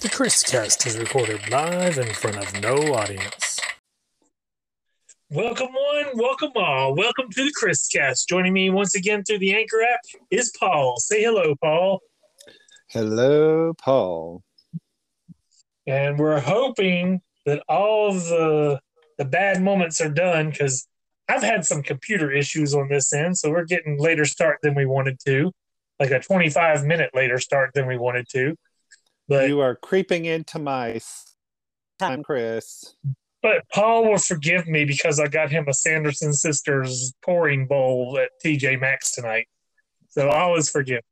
The Chris Cast is recorded live in front of no audience. Welcome one, welcome all. Welcome to the Chris Cast. Joining me once again through the Anchor app is Paul. Say hello, Paul. Hello, Paul. And we're hoping that all of the the bad moments are done because I've had some computer issues on this end, so we're getting later start than we wanted to, like a 25 minute later start than we wanted to. But you are creeping into my time, Chris. But Paul will forgive me because I got him a Sanderson Sisters pouring bowl at TJ Maxx tonight. So I always forgive.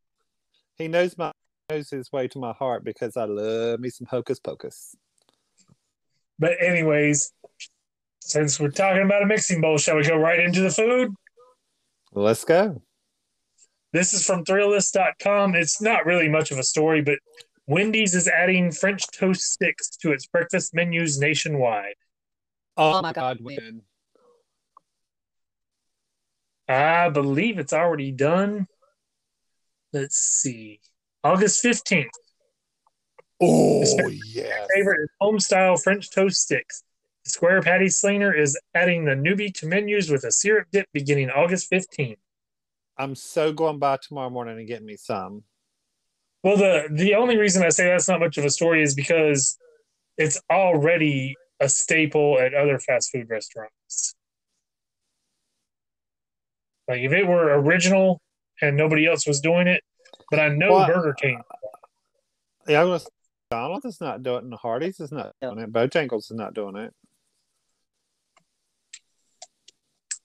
He knows my knows his way to my heart because I love me some hocus pocus. But anyways, since we're talking about a mixing bowl, shall we go right into the food? Let's go. This is from Thrillist.com. It's not really much of a story, but Wendy's is adding French toast sticks to its breakfast menus nationwide. Oh, oh my God, when? I believe it's already done. Let's see. August 15th. Oh, yeah. Favorite is home style French toast sticks. The Square Patty Slinger is adding the newbie to menus with a syrup dip beginning August 15th. I'm so going by tomorrow morning and getting me some. Well, the the only reason I say that's not much of a story is because it's already a staple at other fast food restaurants. Like if it were original and nobody else was doing it, but I know Well, Burger King. Yeah, I was. McDonald's is not doing it, and Hardee's is not doing it. Bojangles is not doing it.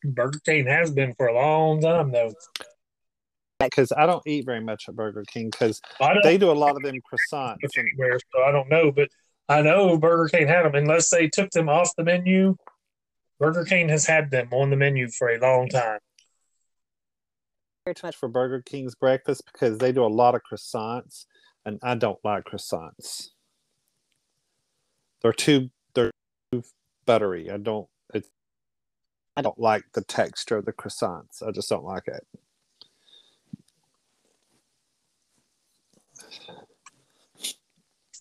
Burger King has been for a long time though. Because I don't eat very much at Burger King because they do a lot of them croissants. anywhere, so I don't know, but I know Burger King had them. Unless they took them off the menu, Burger King has had them on the menu for a long time. very much for Burger King's breakfast because they do a lot of croissants, and I don't like croissants. They're too they're too buttery. I don't it's I don't like the texture of the croissants. I just don't like it.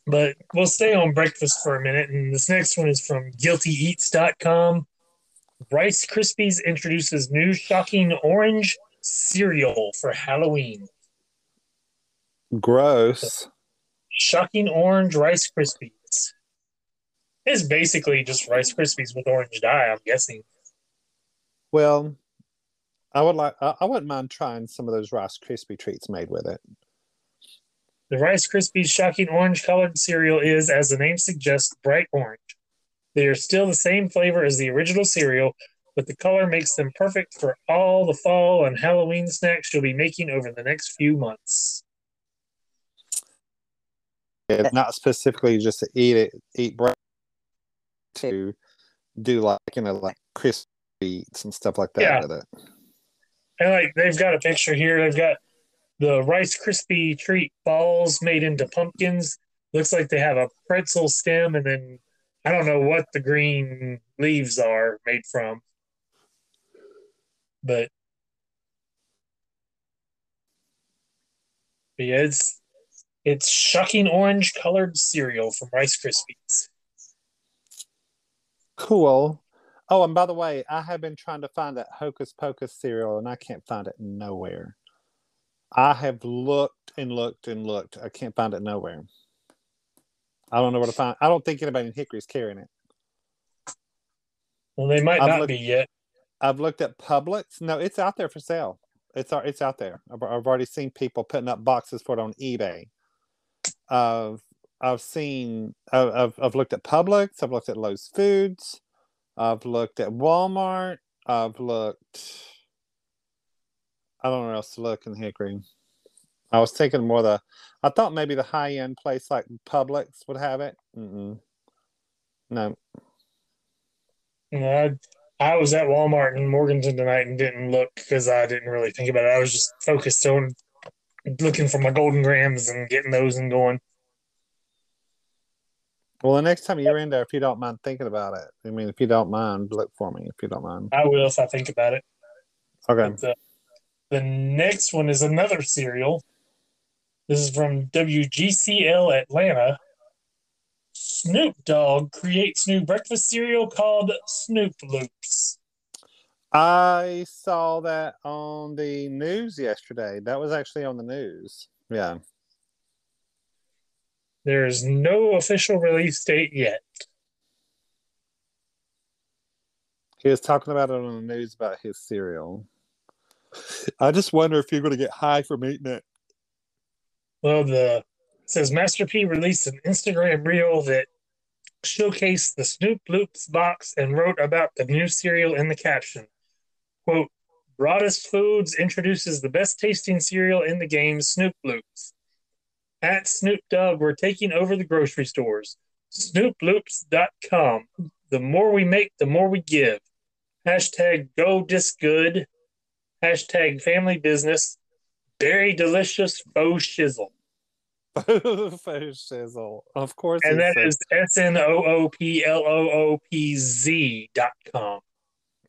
But we'll stay on breakfast for a minute. And this next one is from guiltyeats.com. Rice Krispies introduces new shocking orange cereal for Halloween. Gross. Shocking orange Rice Krispies. It's basically just Rice Krispies with orange dye, I'm guessing. Well, I would like I, I wouldn't mind trying some of those Rice Krispie treats made with it. The Rice Krispies shocking orange colored cereal is, as the name suggests, bright orange. They are still the same flavor as the original cereal, but the color makes them perfect for all the fall and Halloween snacks you'll be making over the next few months. It's not specifically just to eat it, eat bread to do like you know like crispy and stuff like that Yeah. with it. And like they've got a picture here. They've got the Rice Krispie treat balls made into pumpkins. Looks like they have a pretzel stem, and then I don't know what the green leaves are made from, but but yeah, it's it's shocking orange colored cereal from Rice Krispies. Cool. Oh, and by the way, I have been trying to find that Hocus Pocus cereal and I can't find it nowhere. I have looked and looked and looked. I can't find it nowhere. I don't know where to find. I don't think anybody in Hickory is carrying it. Well, they might I've not looked- be yet. I've looked at Publix. No, it's out there for sale. It's it's out there. I've, I've already seen people putting up boxes for it on eBay. Uh, I've seen. I've, I've I've looked at Publix. I've looked at Lowe's Foods. I've looked at Walmart. I've looked. I don't know where else to look in the Hickory. I was thinking more the. I thought maybe the high end place like Publix would have it. Mm-mm. No, know, I, I was at Walmart in Morganton tonight and didn't look because I didn't really think about it. I was just focused on looking for my Golden Grahams and getting those and going. Well, the next time you're in there, if you don't mind thinking about it, I mean, if you don't mind, look for me. If you don't mind, I will if I think about it. okay. Uh, The next one is another cereal. This is from WGCL Atlanta. Snoop Dogg creates new breakfast cereal called Snoop Loops. I saw that on the news yesterday. That was actually on the news. Yeah. There is no official release date yet. He was talking about it on the news about his cereal. I just wonder if you're going to get high from eating it. Well, the says Master P released an Instagram reel that showcased the Snoop Loops box and wrote about the new cereal in the caption. Quote, Broadus Foods introduces the best tasting cereal in the game, Snoop Loops. At Snoop Dogg, we're taking over the grocery stores. SnoopLoops.com. The more we make, the more we give. Hashtag go dis good. Hashtag family business. Very delicious faux shizzle. Faux shizzle. Of course. And that is S N O O P L O O P Z dot com.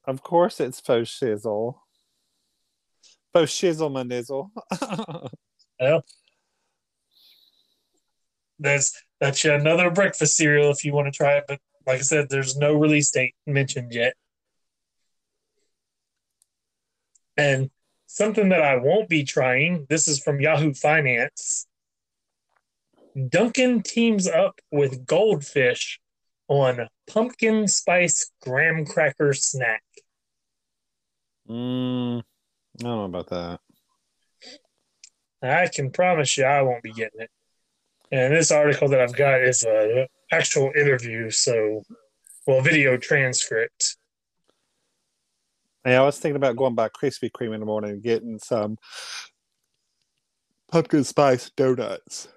Of course it's faux shizzle. Faux shizzle my nizzle. Well, that's that's another breakfast cereal if you want to try it. But like I said, there's no release date mentioned yet. And something that I won't be trying. This is from Yahoo Finance. Dunkin' teams up with Goldfish on pumpkin spice graham cracker snack. mm, I don't know about that. I can promise you I won't be getting it. And this article that I've got is an actual interview, so well, video transcript. Yeah, I was thinking about going by Krispy Kreme in the morning and getting some pumpkin spice donuts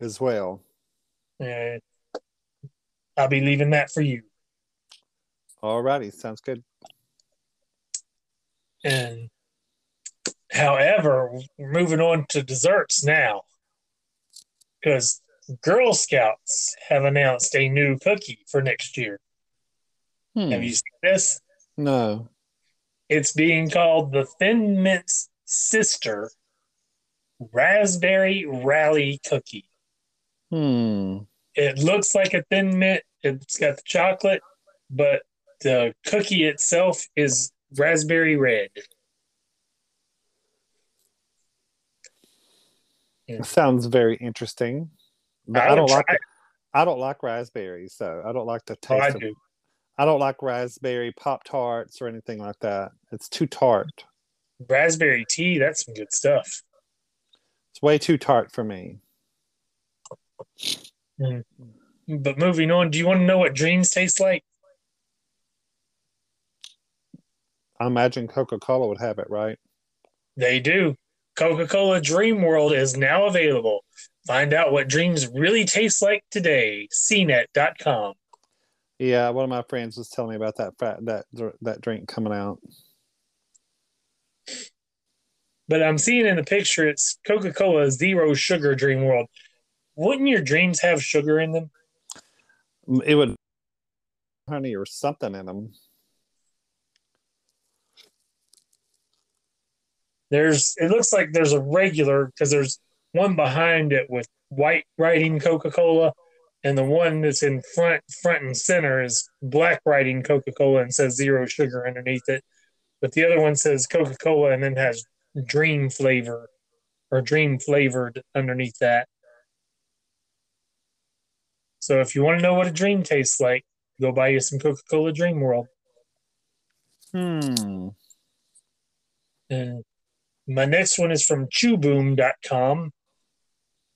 as well. And I'll be leaving that for you. All righty, sounds good. And however, we're moving on to desserts now. Because Girl Scouts have announced a new cookie for next year. Hmm. Have you seen this? No. It's being called the Thin Mint's Sister Raspberry Rally Cookie. Hmm. It looks like a thin mint. It's got the chocolate, but the cookie itself is raspberry red. Sounds very interesting. But I I, don't like. I don't like raspberries, so I don't like the Oh, I taste. of, do. I don't like raspberry pop tarts or anything like that. It's too tart. Raspberry tea, that's some good stuff. It's way too tart for me. Hmm. But moving on, do you want to know what dreams taste like? I imagine Coca Cola would have it right. They do. Coca Cola Dream World is now available. Find out what dreams really taste like today. CNET.com. Yeah, one of my friends was telling me about that fat, that that drink coming out. But I'm seeing in the picture it's Coca Cola Zero Sugar Dream World. Wouldn't your dreams have sugar in them? It would honey or something in them. There's it looks like there's a regular because there's one behind it with white writing Coca Cola, and the one that's in front front and center is black writing Coca Cola and says zero sugar underneath it. But the other one says Coca Cola and then has dream flavor or dream flavored underneath that. So if you want to know what a dream tastes like, go buy you some Coca Cola Dream World. Hmm. And my next one is from chewboom.com.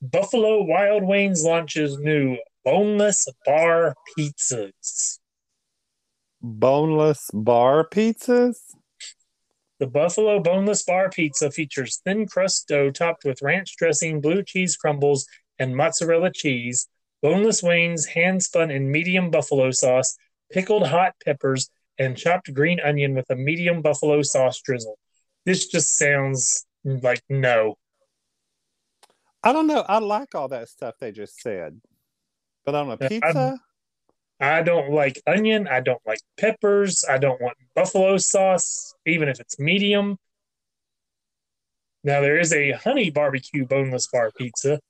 Buffalo Wild Wings launches new boneless bar pizzas. Boneless bar pizzas? The Buffalo Boneless Bar Pizza features thin crust dough topped with ranch dressing, blue cheese crumbles, and mozzarella cheese, boneless wings hand spun in medium buffalo sauce, pickled hot peppers, and chopped green onion with a medium buffalo sauce drizzle. This just sounds like no. I don't know. I like all that stuff they just said. But on a pizza? I don't like onion. I don't like peppers. I don't want buffalo sauce, even if it's medium. Now, there is a honey barbecue boneless bar pizza.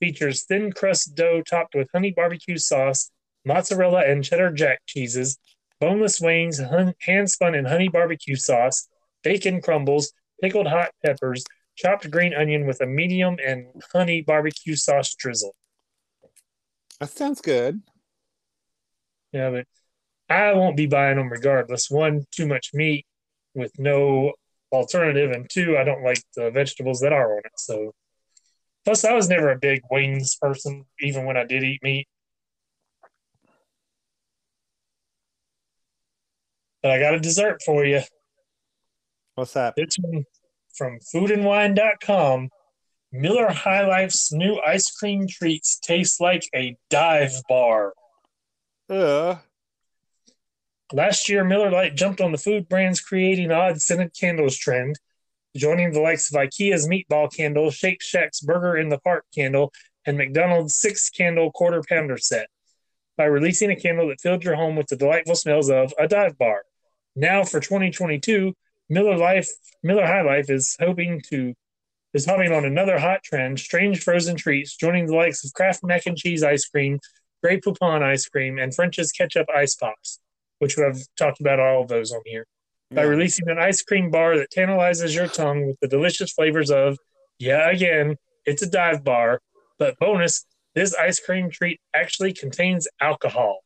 features thin crust dough topped with honey barbecue sauce, mozzarella and cheddar jack cheeses, boneless wings, hun- hand spun in honey barbecue sauce, bacon crumbles, pickled hot peppers, chopped green onion with a medium and honey barbecue sauce drizzle. That sounds good. Yeah, but I won't be buying them regardless. One, too much meat with no alternative, and two, I don't like the vegetables that are on it. So, plus, I was never a big wings person, even when I did eat meat. But I got a dessert for you. What's that? It's from, from foodandwine.com. Miller High Life's new ice cream treats taste like a dive bar. Uh, Last year, Miller Lite jumped on the food brands creating odd scented candles trend, joining the likes of IKEA's meatball candle, Shake Shack's burger in the park candle, and McDonald's six candle quarter pounder set by releasing a candle that filled your home with the delightful smells of a dive bar. Now for 2022, Miller Life Miller High Life is hoping to is hopping on another hot trend, strange frozen treats, joining the likes of Kraft mac and cheese ice cream, Grey Poupon ice cream, and French's ketchup ice pops, which we've talked about all of those on here. By releasing an ice cream bar that tantalizes your tongue with the delicious flavors of, yeah, again, it's a dive bar, but bonus, this ice cream treat actually contains alcohol.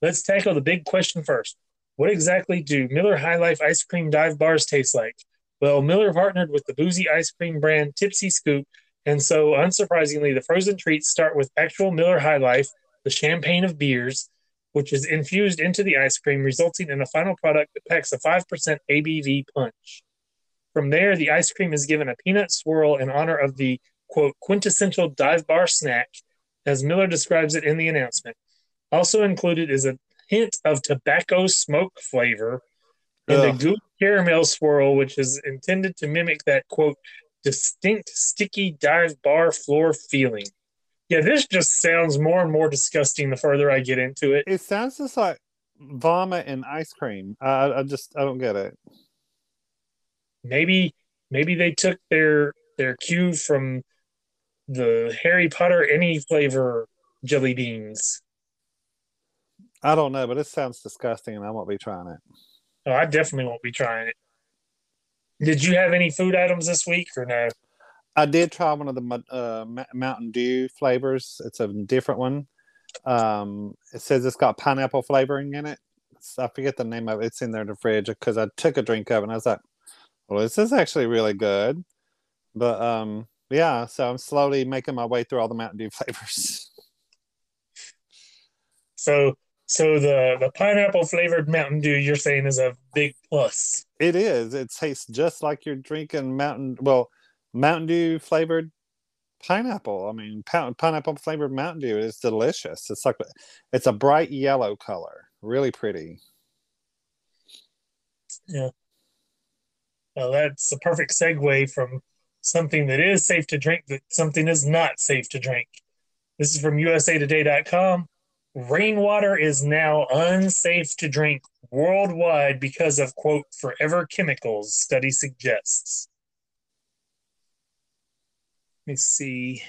Let's tackle the big question first. What exactly do Miller High Life ice cream dive bars taste like? Well, Miller partnered with the boozy ice cream brand Tipsy Scoop, and so unsurprisingly, the frozen treats start with actual Miller High Life, the champagne of beers, which is infused into the ice cream, resulting in a final product that packs a 5% ABV punch. From there, the ice cream is given a peanut swirl in honor of the quote quintessential dive bar snack, as Miller describes it in the announcement. Also included is a hint of tobacco smoke flavor and Ugh. goop caramel swirl, which is intended to mimic that quote distinct sticky dive bar floor feeling. Yeah, this just sounds more and more disgusting the further I get into it. It sounds just like vomit and ice cream. I, I- I just I don't get it. Maybe maybe they took their their cue from the Harry Potter any flavor jelly beans. I don't know, but it sounds disgusting, and I won't be trying it. Oh, I definitely won't be trying it. Did you have any food items this week or no? I did try one of the uh, Mountain Dew flavors. It's a different one. Um, it says it's got pineapple flavoring in it. I forget the name of it. It's in there in the fridge because I took a drink of it and I was like, well, this is actually really good. But um, yeah, so I'm slowly making my way through all the Mountain Dew flavors. So so the the pineapple flavored Mountain Dew you're saying is a big plus. It is. It tastes just like you're drinking Mountain, well, Mountain Dew flavored pineapple. I mean, pi- pineapple flavored Mountain Dew is delicious. It's like it's a bright yellow color, really pretty. Yeah. Well, that's a perfect segue from something that is safe to drink that something is not safe to drink. This is from usatoday.com. Rainwater is now unsafe to drink worldwide because of, quote, forever chemicals, study suggests. Let me see.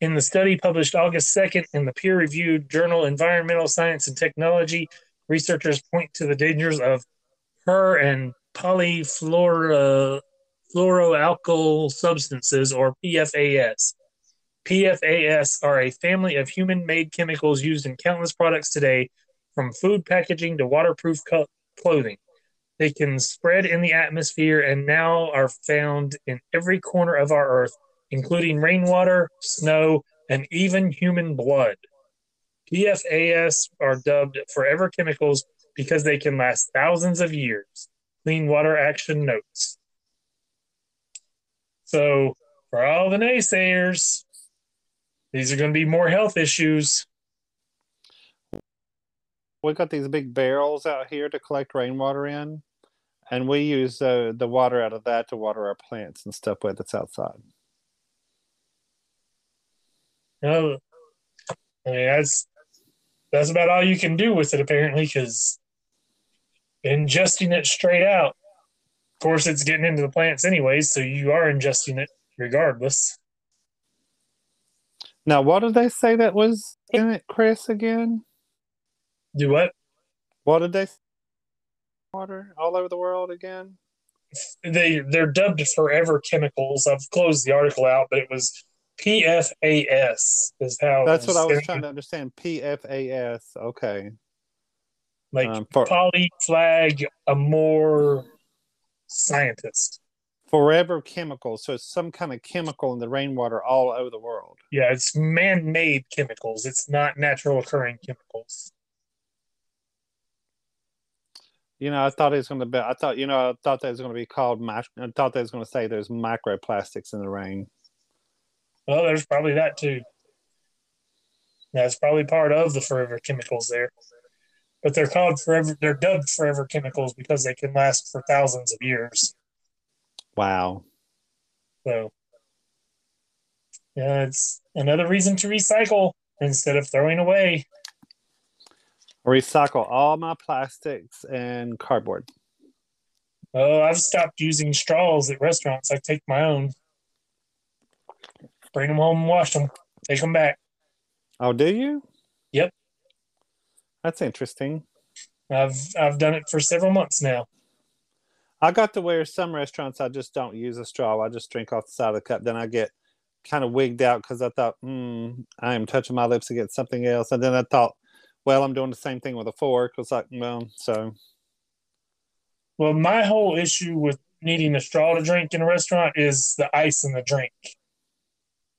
In the study published August 2nd in the peer reviewed journal Environmental Science and Technology, researchers point to the dangers of per and polyfluoroalkyl substances or PFAS. PFAS are a family of human made chemicals used in countless products today, from food packaging to waterproof co- clothing. They can spread in the atmosphere and now are found in every corner of our earth, including rainwater, snow, and even human blood. PFAS are dubbed forever chemicals because they can last thousands of years. Clean Water Action notes. So, for all the naysayers, these are going to be more health issues. We got these big barrels out here to collect rainwater in, and we use uh, the water out of that to water our plants and stuff with that's outside. Oh, I mean, that's that's about all you can do with it, apparently, because ingesting it straight out. Of course, it's getting into the plants anyways, so you are ingesting it regardless. Now, what did they say that was in it, Chris? Again, Do what? what did they? Water all over the world again. They they're dubbed forever chemicals. I've closed the article out, but it was PFAS is how. That's what I was trying to understand. PFAS. Okay. Like Um, for poly flag a more scientist. Forever chemicals. So it's some kind of chemical in the rainwater all over the world. Yeah, it's man-made chemicals. It's not natural occurring chemicals. You know, I thought it was going to be. I thought, you know, I thought that was going to be called. I thought that was going to say there's microplastics in the rain. Well, there's probably that too. That's probably part of the forever chemicals there. But they're called forever they're dubbed forever chemicals because they can last for thousands of years. Wow. So yeah, it's another reason to recycle instead of throwing away. Recycle all my plastics and cardboard. Oh, I've stopped using straws at restaurants. I take my own. Bring them home wash them. Take them back. Oh, do you? Yep. That's interesting. I've I've done it for several months now. I got to where some restaurants I just don't use a straw. I just drink off the side of the cup. Then I get kind of wigged out because I thought, hmm, I am touching my lips against something else. And then I thought, well, I'm doing the same thing with a fork. It's like, well, so Well, my whole issue with needing a straw to drink in a restaurant is the ice in the drink.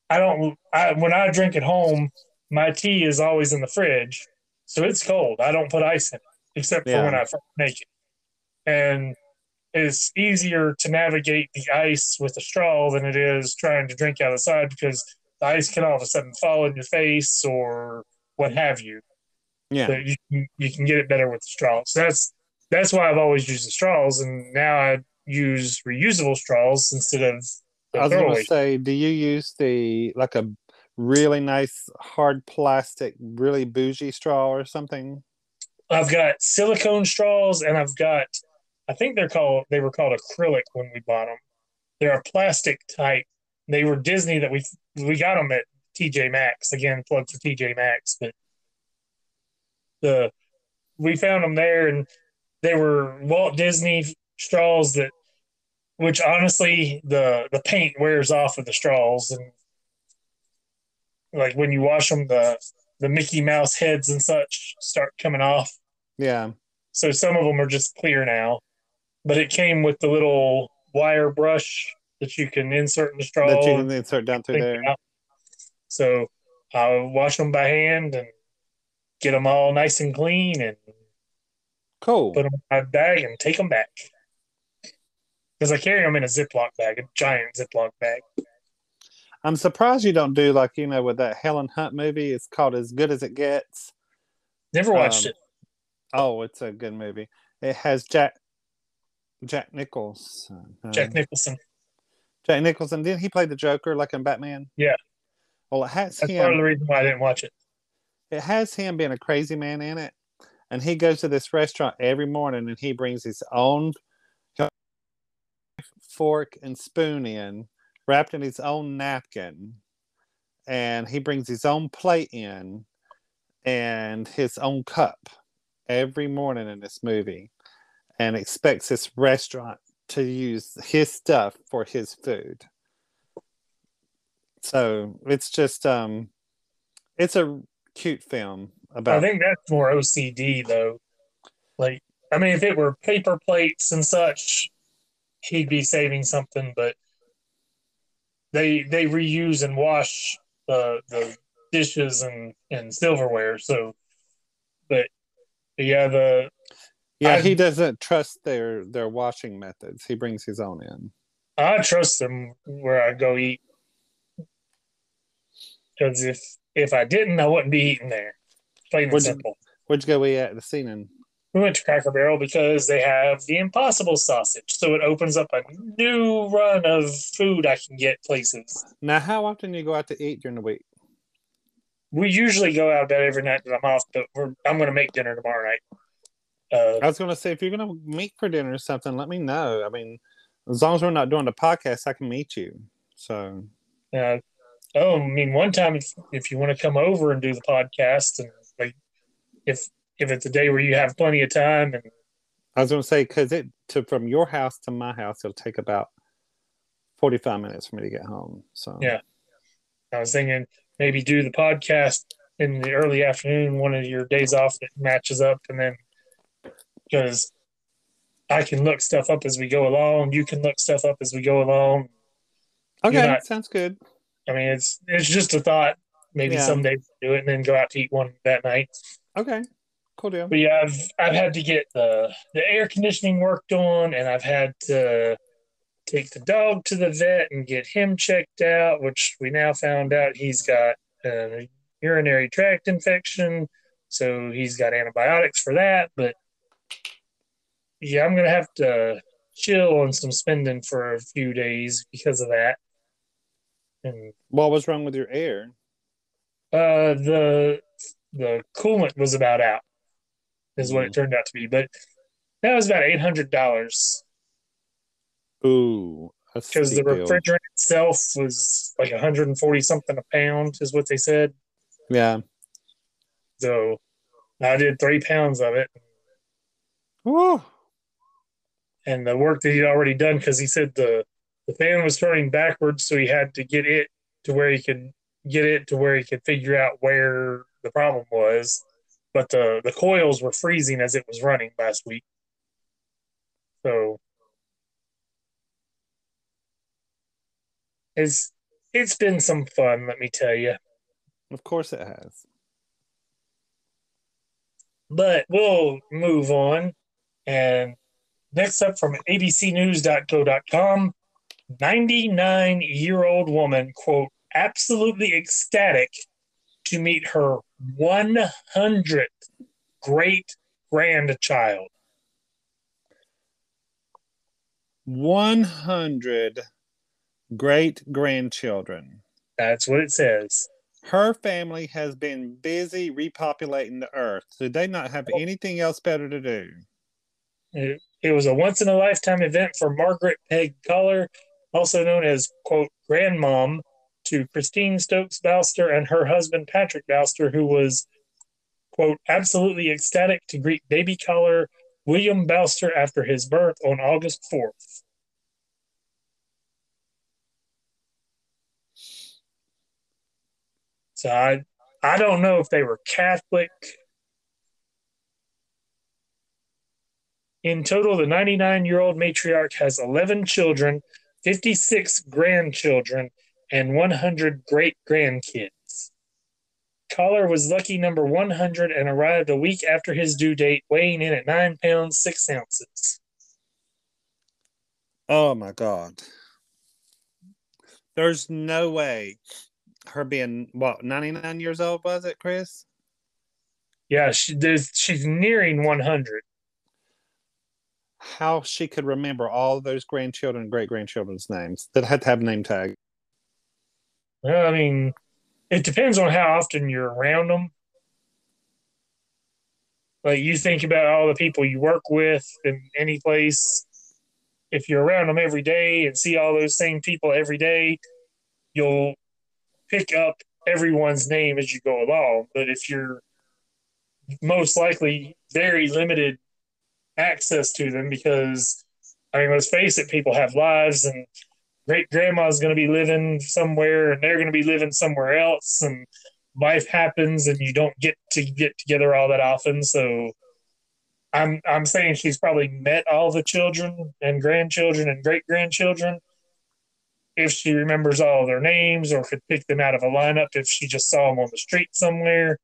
I don't. I when I drink at home, my tea is always in the fridge, so it's cold. I don't put ice in it except for Yeah. when I make it, and it's easier to navigate the ice with a straw than it is trying to drink out of the side because the ice can all of a sudden fall in your face or what have you. yeah. So you can, you can get it better with the straws. So that's that's why I've always used the straws, and now I use reusable straws instead of the I was going to say, do you use the like a really nice hard plastic, really bougie straw or something? I've got silicone straws, and I've got I think they're called they were called acrylic when we bought them. They're a plastic type. They were Disney that we we got them at TJ Maxx again. Plug for TJ Maxx, but the we found them there, and they were Walt Disney straws that, which honestly the the paint wears off of the straws, and like when you wash them, the the Mickey Mouse heads and such start coming off. Yeah. So some of them are just clear now, but it came with the little wire brush that you can insert in the straw. that you can insert down through there. out. So I'll wash them by hand and get them all nice and clean and Cool. put them in my bag and take them back. Because I carry them in a Ziploc bag, a giant Ziploc bag. I'm surprised you don't do like you know with that Helen Hunt movie. It's called As Good as It Gets. Never watched Um, it. Oh, it's a good movie. It has Jack Jack Nichols. uh, Jack Nicholson. Jack Nicholson. Didn't he play the Joker like in Batman? Yeah. Well, it has That's part of him. the reason why I didn't watch it. It has him being a crazy man in it, and he goes to this restaurant every morning, and he brings his own fork and spoon in, wrapped in his own napkin, and he brings his own plate in, and his own cup every morning in this movie, and expects this restaurant to use his stuff for his food. So it's just um it's a cute film about I think that's more OCD though. Like, I mean, if it were paper plates and such, he'd be saving something. But they they reuse and wash the the dishes and and silverware. So, but yeah, the yeah I- he doesn't trust their their washing methods he brings his own in I trust them where I go eat. Because if if I didn't, I wouldn't be eating there. Plain and simple. where'd you go eat at the scene We went to Cracker Barrel because they have the Impossible sausage, so it opens up a new run of food I can get places. now how often do you go out to eat during the week We usually go out about every night that I'm off, but we're, I'm going to make dinner tomorrow night. Uh, i was going to say if you're going to meet for dinner or something let me know i mean as long as we're not doing the podcast i can meet you So Uh, oh, I mean, one time if if you want to come over and do the podcast, and like if if it's a day where you have plenty of time, and I was going to say because it to from your house to my house, it'll take about forty five minutes for me to get home. So Yeah. I was thinking maybe do the podcast in the early afternoon, one of your days off that matches up, and then because I can look stuff up as we go along, you can look stuff up as we go along. okay, not- sounds good. I mean, it's it's just a thought. Maybe Yeah. someday do it and then go out to eat one that night. Okay, cool deal. But yeah, I've I've had to get the the air conditioning worked on, and I've had to take the dog to the vet and get him checked out, which we now found out he's got a urinary tract infection, so he's got antibiotics for that. But yeah, I'm gonna have to chill on some spending for a few days because of that. And What was wrong with your air? uh, the the coolant was about out, is what it turned out to be. But that was about eight hundred dollars Ooh, because the refrigerant itself was like one hundred and forty something a pound, is what they said. Yeah. So I did three pounds of it, Woo. And the work that he'd already done because he said the the fan was turning backwards, so he had to get it to where he could get it to where he could figure out where the problem was. But the the coils were freezing as it was running last week, so it's it's been some fun. Let me tell you. Of course it has. But we'll move on. And next up from abcnews.co.com 99 year old woman, quote, absolutely ecstatic to meet her 100th great grandchild. 100 great grandchildren. That's what it says. Her family has been busy repopulating the earth. Did they not have oh. anything else better to do? It, it was a once in a lifetime event for Margaret Peg Collar, also known as, quote, grandmom to Christine Stokes Balster and her husband Patrick Balster, who was, quote, absolutely ecstatic to greet baby Collar William Balster after his birth on August 4th. So I, I don't know if they were Catholic. In total, the 99 year old matriarch has 11 children, 56 grandchildren, and 100 great grandkids. Collar was lucky number 100 and arrived a week after his due date, weighing in at 9 pounds 6 ounces. Oh my God. There's no way her being, what, 99 years old, was it, Chris? Yeah, she, she's nearing 100. How she could remember all those grandchildren and great grandchildren's names that had to have name tag. Well, I mean, it depends on how often you're around them. Like you think about all the people you work with in any place. If you're around them every day and see all those same people every day, you'll pick up everyone's name as you go along. But if you're most likely very limited access to them, because I mean, let's face it, people have lives and great grandma's going to be living somewhere and they're going to be living somewhere else and life happens and you don't get to get together all that often. So i'm i'm saying she's probably met all the children and grandchildren and great grandchildren if she remembers all their names or could pick them out of a lineup if she just saw them on the street somewhere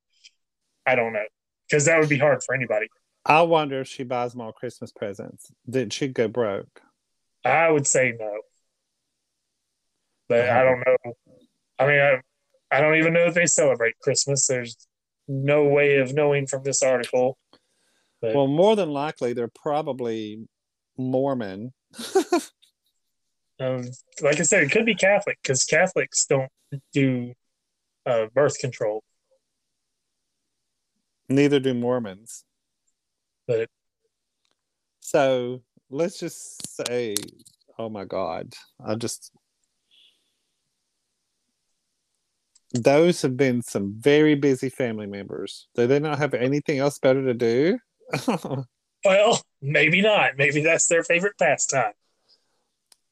i don't know. Because that would be hard for anybody I wonder if she buys more Christmas presents. Did she go broke? i would say no but I don't know. I mean, I, I don't even know if they celebrate Christmas. There's no way of knowing from this article. But Well, more than likely, they're probably Mormon. um, like I said, it could be Catholic because Catholics don't do uh, birth control. Neither do Mormons. But- so let's just say, oh my God, I just Those have been some very busy family members. Do they not have anything else better to do? Well, maybe not. Maybe that's their favorite pastime.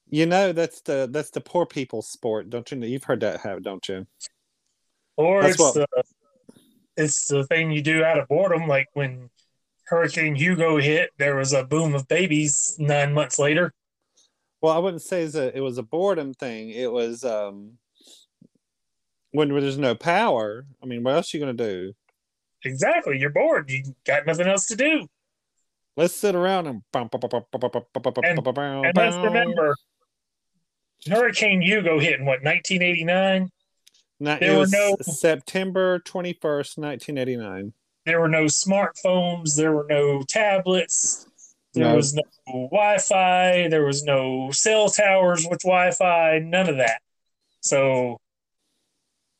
you know, that's the that's the poor people's sport, don't you? know? You've heard that, have don't you? Or That's it's what- the it's the thing you do out of boredom, like when Hurricane Hugo hit, there was a boom of babies nine months later. Well, I wouldn't say it was a boredom thing. It was um, when there's no power. I mean, what else are you gonna do? Exactly. You're bored. You got nothing else to do. Let's sit around and And let's remember Hurricane Hugo hit in what, 1989? Now, there it were was no- September twenty first, nineteen eighty nine. There were no smartphones, there were no tablets, there No. was no Wi Fi, there was no cell towers with Wi Fi, none of that. So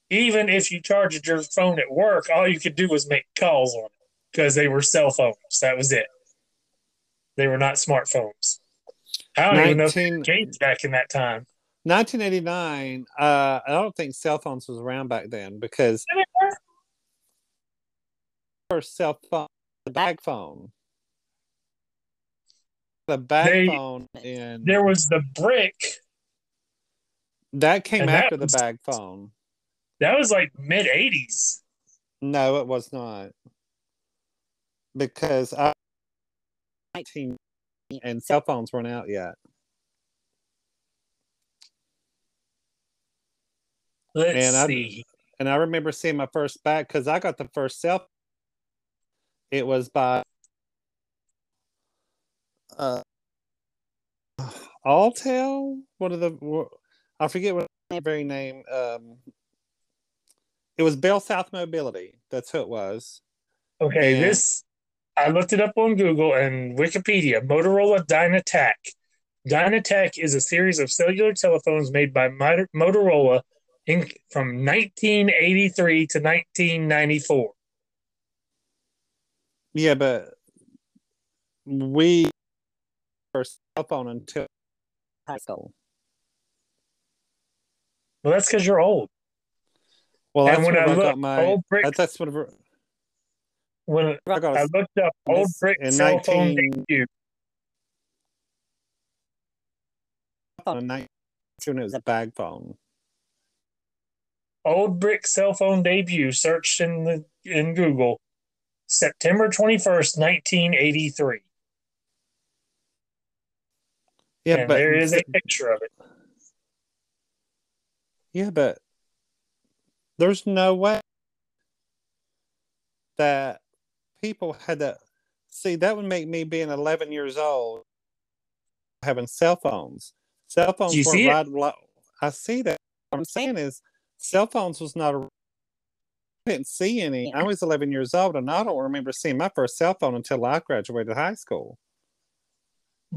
even if you charged your phone at work, all you could do was make calls on it because they were cell phones. That was it. They were not smartphones. I don't even know if they 19, games back in that time. 1989. Uh, I don't think cell phones was around back then because first cell phone, the bag phone, the bag They- phone, and There was the brick. that came and that after the was- bag phone. That was like mid 80s. No, it was not. Because I 19 and cell phones weren't out yet. Let's Man, I- see. And I remember seeing my first bag because I got the first cell. It was by uh, Alltel. What are the? I forget what the very name. Um, it was Bell South Mobility. That's who it was. Okay, And- this I looked it up on Google and Wikipedia. Motorola Dynatac. Dynatac is a series of cellular telephones made by Motorola in, from 1983 to 1994. Yeah, but we first cell phone until high school. Well, that's because you're old. Well, that's when when I I, got looked, my. old brick- that- That's what I When got. I A, looked up old brick in cell phone 19 debut, phone in 19 it was a bag phone. old brick cell phone debut searched in the in Google, September 21st, 1983. Yeah, and but there is a picture of it. yeah, but there's no way that people had to see that would make me being 11 years old having cell phones. Cell phones see right. I see that. What I'm saying is, cell phones was not a. I didn't see any. I was 11 years old, and I don't remember seeing my first cell phone until I graduated high school.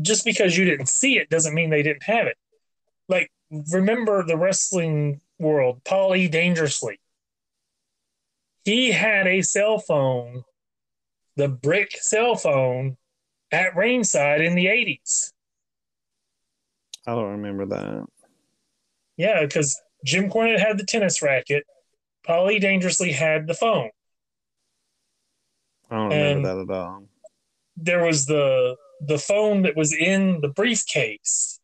just because you didn't see it doesn't mean they didn't have it. Like, remember the wrestling world, Paul E. Dangerously. He had a cell phone, the brick cell phone, at ringside in the 80s. I don't remember that. Yeah, because Jim Cornette had the tennis racket, E. Dangerously had the phone. I don't And- remember that at all. There was the the phone that was in the briefcase.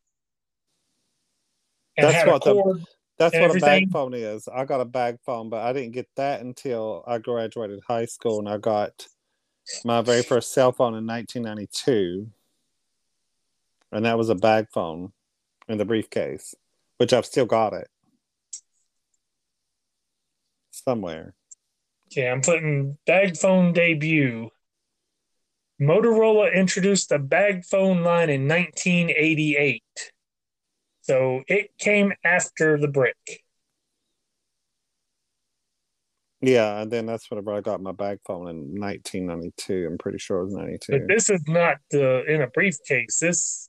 That's what the- That's what a bag phone is. I got a bag phone, but I didn't get that until I graduated high school, and I got my very first cell phone in 1992, and that was a bag phone in the briefcase, which I've still got it somewhere. Okay, I'm putting bag phone debut. Motorola introduced the bag phone line in 1988. So it came after the brick. Yeah, and then that's whenever I got my bag phone in 1992. I'm pretty sure it was 92. But this is not the in a briefcase. This,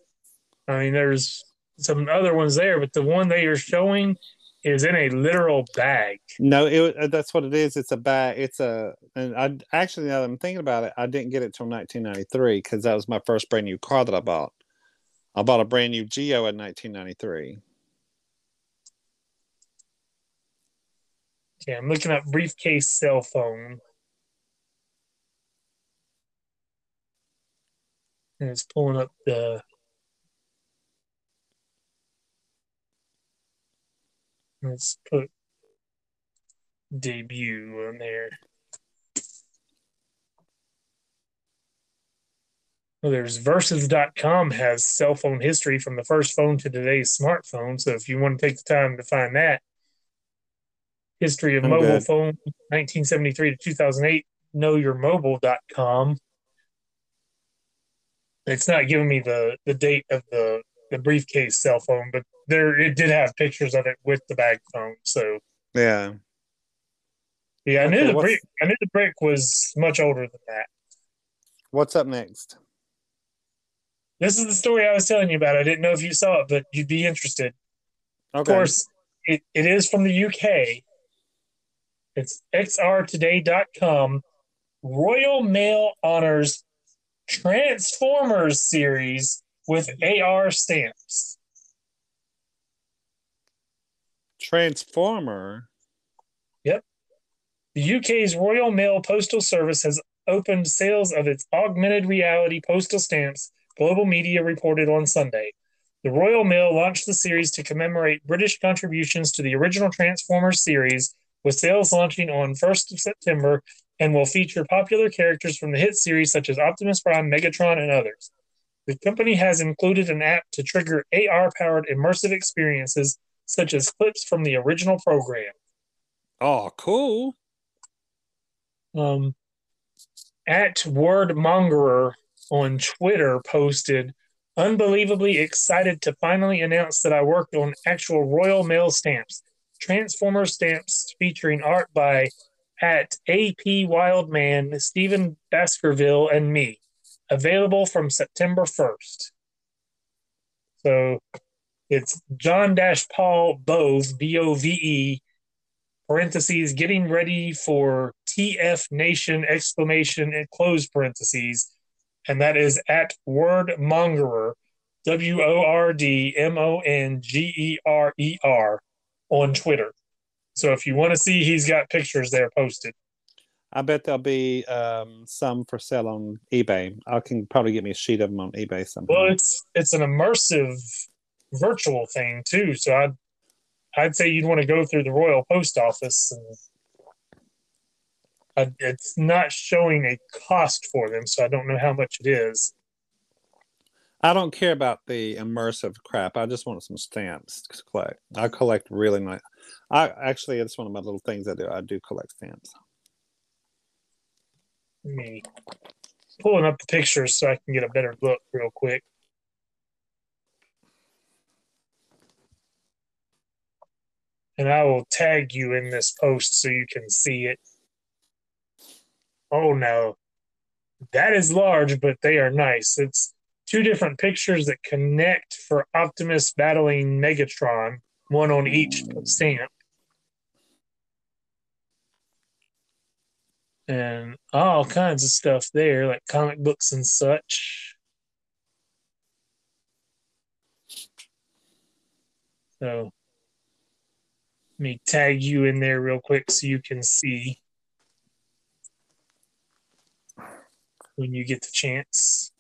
I mean, there's some other ones there, but the one they are showing is in a literal bag. No, it uh, that's what it is. It's a bag. It's a and I actually now that I'm thinking about it, I didn't get it till 1993 because that was my first brand new car that I bought. I bought a brand new Geo in 1993. Okay, I'm looking up briefcase cell phone. And it's pulling up the let's put debut on there. Well, there's versus.com has cell phone history from the first phone to today's smartphone. So if you want to take the time to find that, history of I'm mobile good. phone 1973 to 2008, knowyourmobile.com. It's not giving me the, the date of the, the briefcase cell phone, but there it did have pictures of it with the bag phone. So Yeah. yeah, I knew the what's- brick I knew the brick was much older than that. What's up next? This is the story I was telling you about. I didn't know if you saw it, but you'd be interested. Okay. Of course, it, it is from the UK. It's xrtoday.com. Royal Mail honors Transformers series with AR stamps. Transformer. Yep. The UK's Royal Mail Postal Service has opened sales of its augmented reality postal stamps, global media reported on Sunday. The Royal Mail launched the series to commemorate British contributions to the original Transformers series, with sales launching on 1st of September and will feature popular characters from the hit series such as Optimus Prime, Megatron, and others. The company has included an app to trigger AR powered immersive experiences, such as clips from the original program. Oh, cool. um, at Wordmongerer on Twitter posted, unbelievably excited to finally announce that I worked on actual Royal Mail stamps, Transformer stamps featuring art by at AP Wildman, Stephen Baskerville, and me. Available from September 1st. So it's John Dash Paul Bove, B O V E, parentheses, getting ready for TF Nation exclamation and close parentheses. And that is at Wordmongerer, W O R D M O N G E R E R on Twitter. So if you want to see, he's got pictures there posted. I bet there'll be um, some for sale on eBay. I can probably get me a sheet of them on eBay somehow. Well, it's it's an immersive virtual thing too. So I'd I'd say you'd want to go through the Royal Post Office and I, it's not showing a cost for them, so I don't know how much it is. I don't care about the immersive crap. I just want some stamps to collect. I collect really nice. I actually, it's one of my little things I do. I do collect stamps. Let me pulling up the pictures so I can get a better look real quick. And I will tag you in this post so you can see it. Oh no. That is large, but they are nice. It's two different pictures that connect for Optimus battling Megatron, one on each stamp. And all kinds of stuff there, like comic books and such. So let me tag you in there real quick so you can see when you get the chance.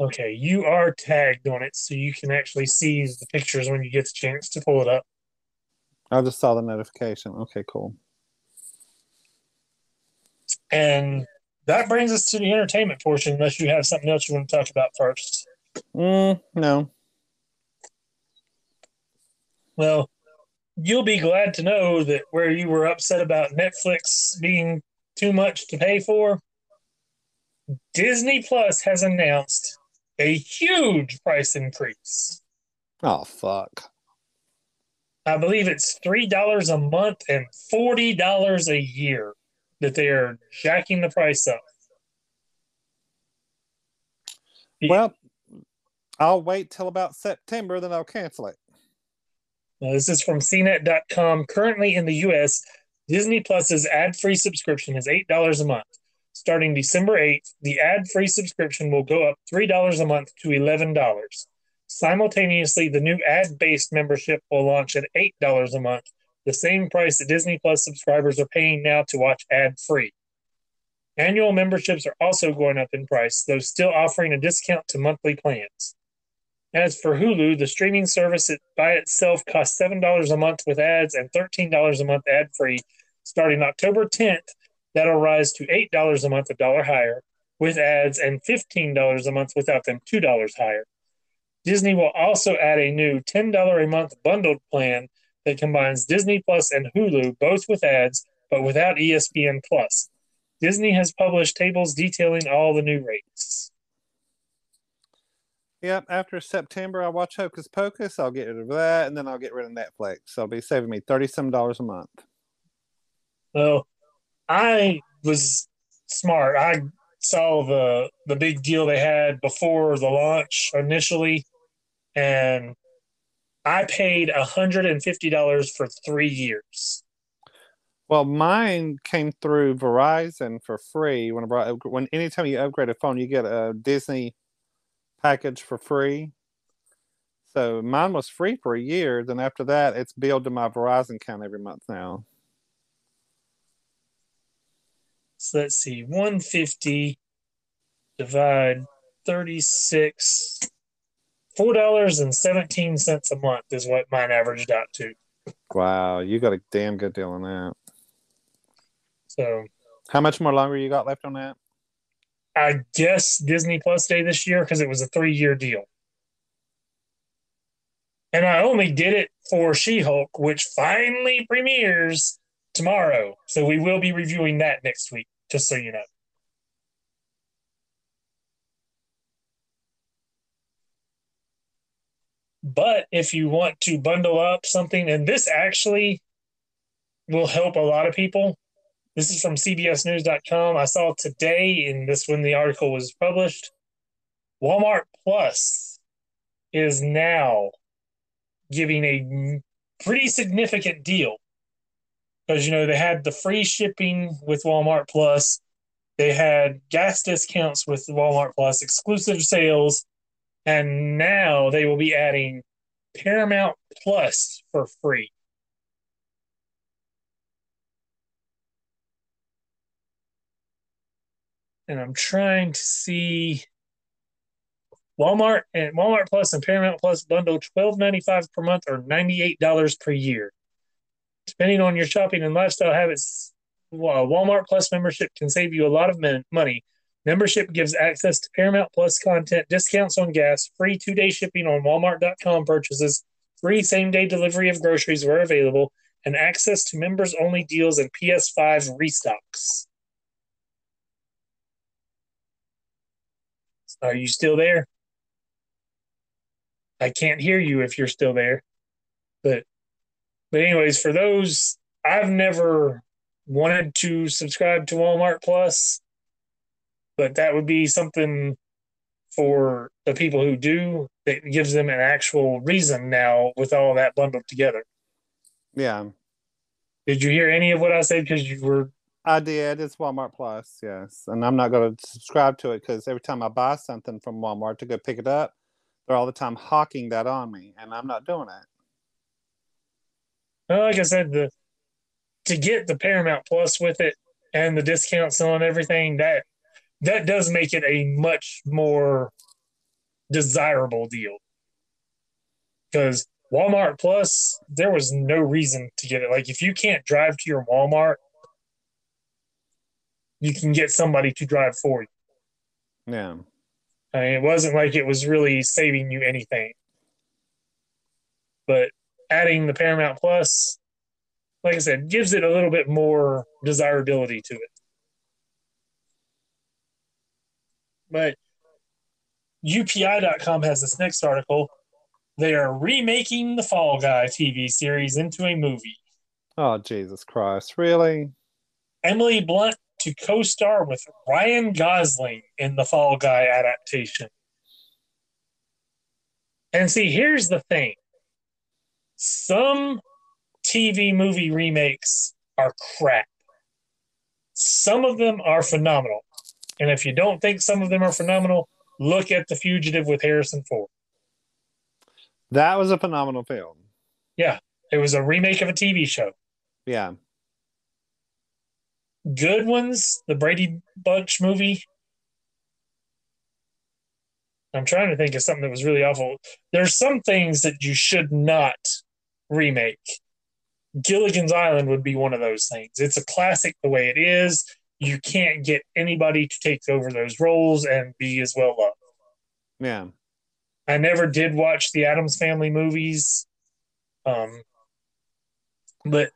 Okay, you are tagged on it, so you can actually see the pictures when you get the chance to pull it up. I just saw the notification. Okay, cool. And that brings us to the entertainment portion, unless you have something else you want to talk about first. Mm, no. Well, you'll be glad to know that where you were upset about Netflix being too much to pay for, Disney Plus has announced a huge price increase. Oh, fuck. I believe it's $3 a month and $40 a year that they are jacking the price up. Well, I'll wait till about September, then I'll cancel it. Now, this is from CNET.com. Currently in the US, Disney Plus's ad free subscription is $8 a month. Starting December 8th, the ad free subscription will go up $3 a month to $11. Simultaneously, the new ad based membership will launch at $8 a month, the same price that Disney Plus subscribers are paying now to watch ad free. Annual memberships are also going up in price, though still offering a discount to monthly plans. As for Hulu, the streaming service by itself costs $7 a month with ads and $13 a month ad free. Starting October 10th, that'll rise to $8 a month, a dollar higher, with ads, and $15 a month without them, $2 higher. Disney will also add a new $10 a month bundled plan that combines Disney Plus and Hulu, both with ads, but without ESPN Plus. Disney has published tables detailing all the new rates. Yep, after September, I'll watch Hocus Pocus. I'll get rid of that, and then I'll get rid of Netflix. So it'll be saving me thirty some dollars a month. Well, I was smart. I saw the the big deal they had before the launch initially, and I paid hundred and fifty dollars for three years. Well, mine came through Verizon for free. When I brought, when anytime you upgrade a phone, you get a Disney package for free. So mine was free for a year. Then after that, it's billed to my Verizon account every month now. So let's see, 150 divide 36 four dollars and seventeen cents a month is what mine averaged out to. Wow, you got a damn good deal on that. So, how much more longer you got left on that? I guess Disney Plus Day this year because it was a three year deal. And I only did it for She Hulk, which finally premieres tomorrow. So we will be reviewing that next week, just so you know. But if you want to bundle up something, and this actually will help a lot of people. This is from CBSNews.com. I saw today, in this when the article was published, Walmart Plus is now giving a pretty significant deal because you know they had the free shipping with Walmart Plus, they had gas discounts with Walmart Plus, exclusive sales, and now they will be adding Paramount Plus for free. And I'm trying to see Walmart and Walmart Plus and Paramount Plus bundle twelve ninety five per month or ninety eight dollars per year. Depending on your shopping and lifestyle habits, Walmart Plus membership can save you a lot of money Membership gives access to Paramount Plus content, discounts on gas, free two day shipping on Walmart.com purchases, free same day delivery of groceries where available, and access to members only deals and PS5 restocks. Are you still there? I can't hear you if you're still there. But but anyways, for those I've never wanted to subscribe to Walmart Plus but that would be something for the people who do that gives them an actual reason now with all that bundled together. Yeah. Did you hear any of what I said? Because you were. I did. It's Walmart Plus, yes. And I'm not going to subscribe to it because every time I buy something from Walmart to go pick it up, they're all the time hawking that on me, and I'm not doing it. Like I said, the to get the Paramount Plus with it and the discounts on everything, that that does make it a much more desirable deal. Because Walmart Plus, there was no reason to get it. Like if you can't drive to your Walmart, you can get somebody to drive for you. Yeah. I mean, it wasn't like it was really saving you anything. But adding the Paramount Plus, like I said, gives it a little bit more desirability to it. But UPI.com has this next article. They are remaking the Fall Guy TV series into a movie. Oh, Jesus Christ. Really? Emily Blunt to co star with Ryan Gosling in the Fall Guy adaptation. And see, here's the thing some TV movie remakes are crap, some of them are phenomenal. And if you don't think some of them are phenomenal, look at The Fugitive with Harrison Ford. That was a phenomenal film. Yeah. It was a remake of a TV show. Yeah. Good ones, the Brady Bunch movie. I'm trying to think of something that was really awful. There's some things that you should not remake. Gilligan's Island would be one of those things. It's a classic the way it is. You can't get anybody to take over those roles and be as well loved. Yeah. I never did watch the Addams Family movies. Um, but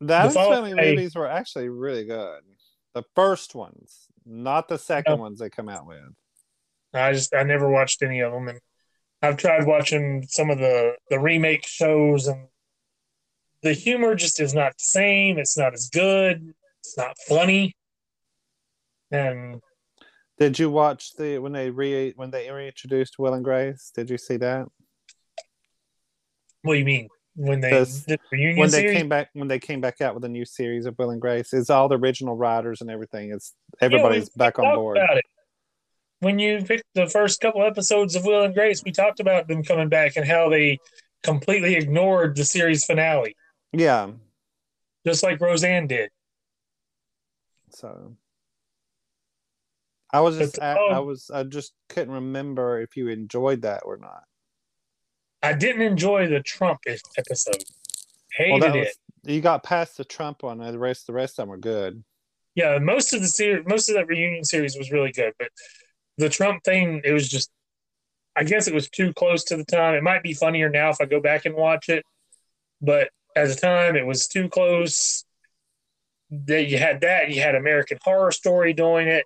The Addams fall- Family I- movies were actually really good. The first ones, not the second No. ones they come out with. I just I never watched any of them, and I've tried watching some of the the remake shows, and the humor just is not the same. It's not as good. It's not funny, and Did you watch the when they re when they reintroduced Will and Grace? Did you see that? what do you mean when they did the when they series? came back when they came back out with a new series of Will and Grace, it's all the original writers and everything. It's everybody's we back on board. About it. When you picked the first couple episodes of Will and Grace, we talked about them coming back and how they completely ignored the series finale, Yeah. just like Roseanne did. So I was just um, I, I oh. was I just couldn't remember if you enjoyed that or not. I didn't enjoy the Trump episode. Hated Well, that it. you got past the Trump one, and the rest the rest of them were good. yeah, most of the series, most of that reunion series was really good, but the Trump thing, it was just, I guess it was too close to the time. It might be funnier now if I go back and watch it, but at the time, it was too close. That you had that, you had American Horror Story doing it.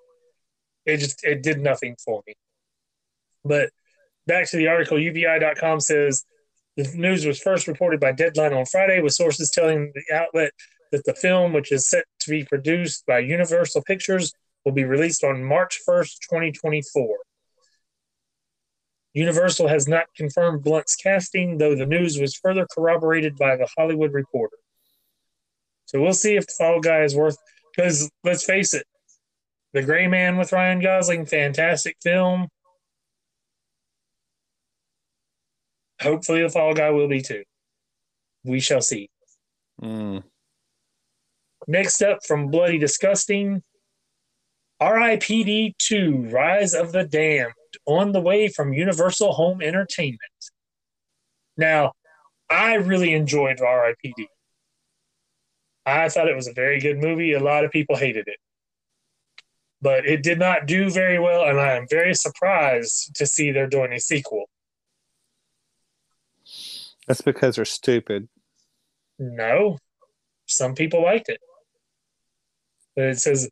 It just it did nothing for me. But back to the article, UPI.com says the news was first reported by Deadline on Friday, with sources telling the outlet that the film, which is set to be produced by Universal Pictures, will be released on March 1st, 2024. Universal has not confirmed Blunt's casting, though the news was further corroborated by the Hollywood Reporter. So we'll see if the Fall Guy is worth. Because let's face it, The Gray Man with Ryan Gosling, fantastic film. Hopefully, the Fall Guy will be too. We shall see. Mm. Next up from Bloody Disgusting, RIPD 2 Rise of the Damned on the way from Universal Home Entertainment. Now, I really enjoyed RIPD. I thought it was a very good movie. A lot of people hated it. But it did not do very well, and I am very surprised to see they're doing a sequel. That's because they're stupid. No, some people liked it. But it says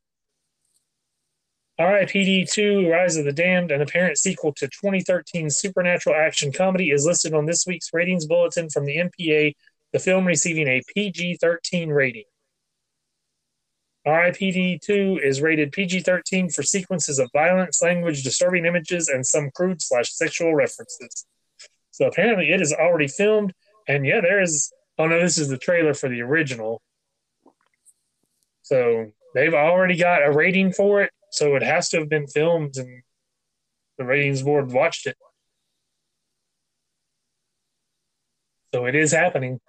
RIPD 2 Rise of the Damned, an apparent sequel to 2013 supernatural action comedy, is listed on this week's ratings bulletin from the MPA, the film receiving a PG 13 rating. RIPD 2 is rated PG 13 for sequences of violence, language, disturbing images, and some crude slash sexual references. So apparently it is already filmed, and yeah, there is. Oh no, this is the trailer for the original. So they've already got a rating for it, so it has to have been filmed, and the ratings board watched it. So it is happening.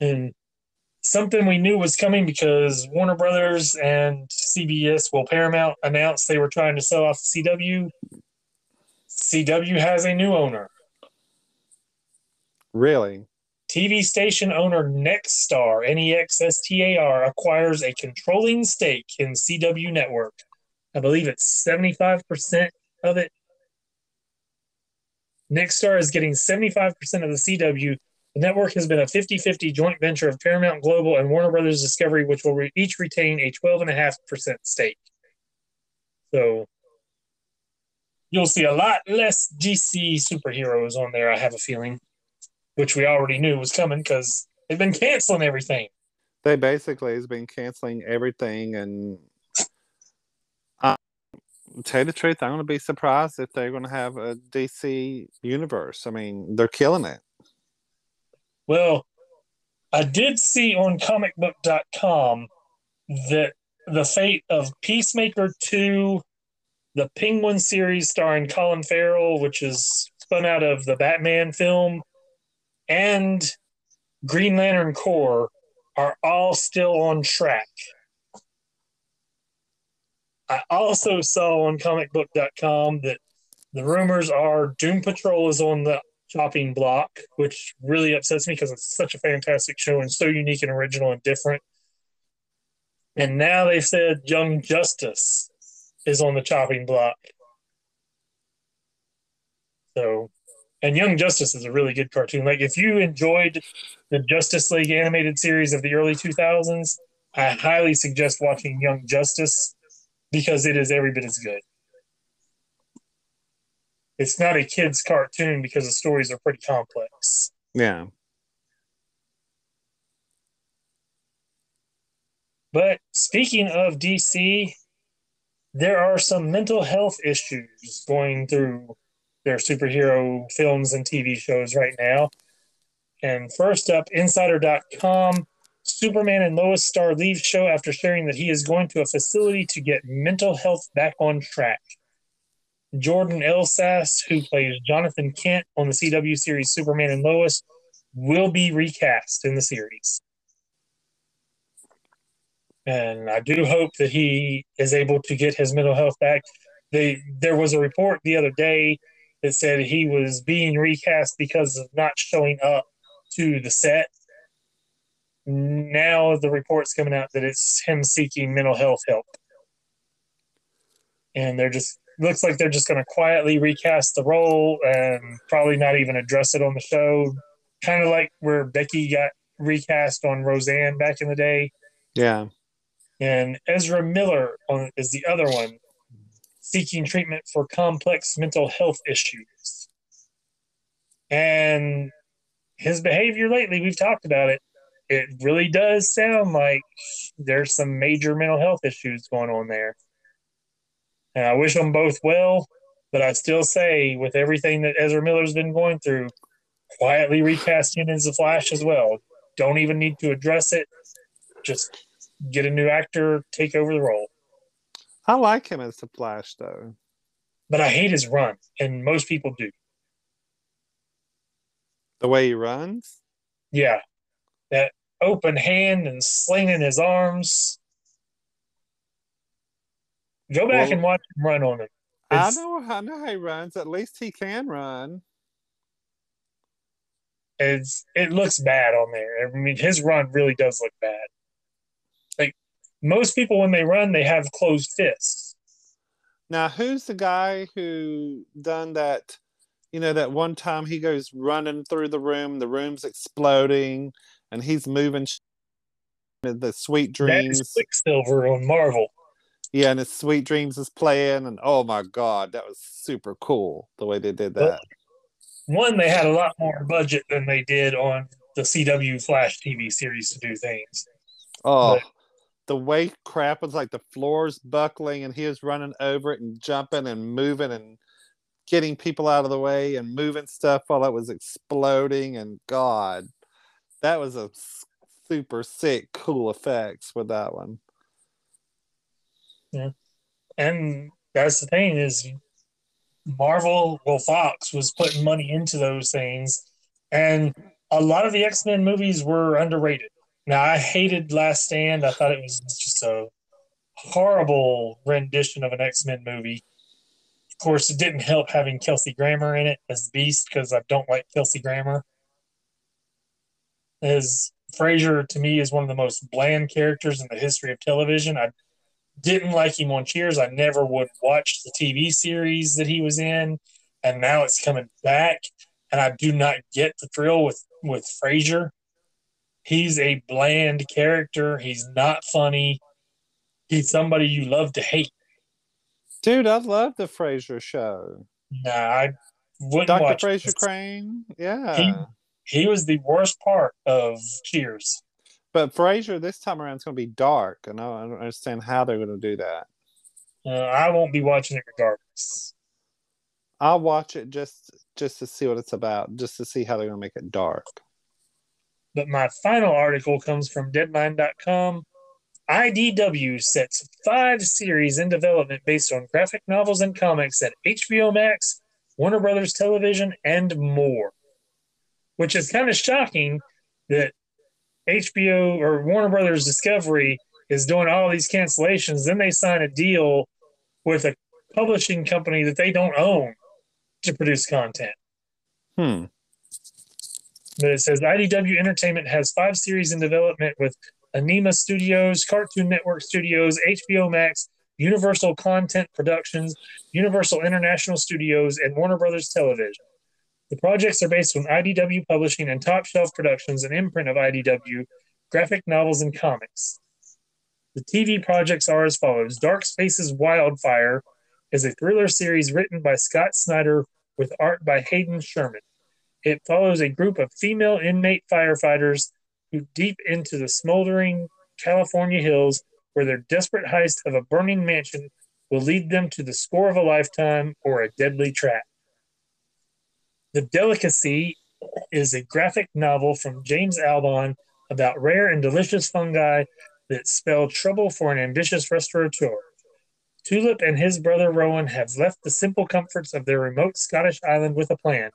And something we knew was coming because Warner Brothers and CBS, well, Paramount announced they were trying to sell off CW. CW has a new owner. Really? TV station owner Nexstar, N E X S T A R, acquires a controlling stake in CW Network. I believe it's 75% of it. Nexstar is getting 75% of the CW. The network has been a 50 50 joint venture of Paramount Global and Warner Brothers Discovery, which will re- each retain a 12.5% stake. So you'll see a lot less DC superheroes on there, I have a feeling which we already knew was coming because they've been canceling everything. They basically has been canceling everything, and I tell you the truth, I'm going to be surprised if they're going to have a DC universe. I mean, they're killing it. Well, I did see on comicbook.com that the fate of Peacemaker 2, the Penguin series starring Colin Farrell, which is spun out of the Batman film, and Green Lantern Corps are all still on track. I also saw on comicbook.com that the rumors are Doom Patrol is on the chopping block, which really upsets me because it's such a fantastic show and so unique and original and different. And now they've said Young Justice is on the chopping block. So, and Young Justice is a really good cartoon. Like, if you enjoyed the Justice League animated series of the early 2000s, I highly suggest watching Young Justice because it is every bit as good. It's not a kid's cartoon because the stories are pretty complex. Yeah. But speaking of DC, there are some mental health issues going through their superhero films and TV shows right now. And first up, Insider.com Superman and Lois star leaves show after sharing that he is going to a facility to get mental health back on track. Jordan Elsass, who plays Jonathan Kent on the CW series Superman and Lois, will be recast in the series. And I do hope that he is able to get his mental health back. They, there was a report the other day that said he was being recast because of not showing up to the set. Now the report's coming out that it's him seeking mental health help. And they're just looks like they're just going to quietly recast the role and probably not even address it on the show. Kind of like where Becky got recast on Roseanne back in the day. Yeah. And Ezra Miller on, is the other one, seeking treatment for complex mental health issues. And his behavior lately, we've talked about it. It really does sound like there's some major mental health issues going on there. And I wish them both well, but I still say, with everything that Ezra Miller's been going through, quietly recast him as the Flash as well. Don't even need to address it. Just get a new actor, take over the role. I like him as the Flash, though. But I hate his run, and most people do. The way he runs? Yeah. That open hand and slinging his arms. Go back Well- and watch him run on it. I know, I know how he runs. At least he can run. It's it looks bad on there. I mean, his run really does look bad. Most people, when they run, they have closed fists. Now, who's the guy who done that? You know, that one time he goes running through the room, the room's exploding, and he's moving. The sweet dreams, is Quicksilver on Marvel. yeah, and his sweet dreams is playing, and oh my god, that was super cool the way they did Well, that. One, they had a lot more budget than they did on the CW Flash TV series to do things. Oh, but- the way crap was like the floor's buckling, and he was running over it and jumping and moving and getting people out of the way and moving stuff while it was exploding. And God, that was a super sick, cool effects with that one. Yeah. And that's the thing is Marvel, well, Fox was putting money into those things, and a lot of the X Men movies were underrated. Now, I hated Last Stand. I thought it was just a horrible rendition of an X Men movie. Of course, it didn't help having Kelsey Grammer in it as Beast because I don't like Kelsey Grammer. As Frasier to me is one of the most bland characters in the history of television. I didn't like him on Cheers. I never would watch the TV series that he was in, and now it's coming back, and I do not get the thrill with with Frasier. He's a bland character. He's not funny. He's somebody you love to hate. Dude, I love the Frasier show. Nah, I wouldn't Dr. watch. Frasier it. Crane. Yeah. He was the worst part of Cheers. But Frasier this time around is going to be dark, and I don't understand how they're going to do that. Uh, I won't be watching it regardless. I'll watch it just just to see what it's about, just to see how they're going to make it dark. But my final article comes from Deadline.com. IDW sets five series in development based on graphic novels and comics at HBO Max, Warner Brothers Television, and more. Which is kind of shocking that HBO or Warner Brothers Discovery is doing all these cancellations. Then they sign a deal with a publishing company that they don't own to produce content. Hmm. But it says IDW Entertainment has five series in development with Anima Studios, Cartoon Network Studios, HBO Max, Universal Content Productions, Universal International Studios, and Warner Brothers Television. The projects are based on IDW Publishing and Top Shelf Productions, an imprint of IDW, graphic novels, and comics. The TV projects are as follows Dark Spaces Wildfire is a thriller series written by Scott Snyder with art by Hayden Sherman. It follows a group of female inmate firefighters who deep into the smoldering California hills where their desperate heist of a burning mansion will lead them to the score of a lifetime or a deadly trap. The Delicacy is a graphic novel from James Albon about rare and delicious fungi that spell trouble for an ambitious restaurateur. Tulip and his brother Rowan have left the simple comforts of their remote Scottish island with a plan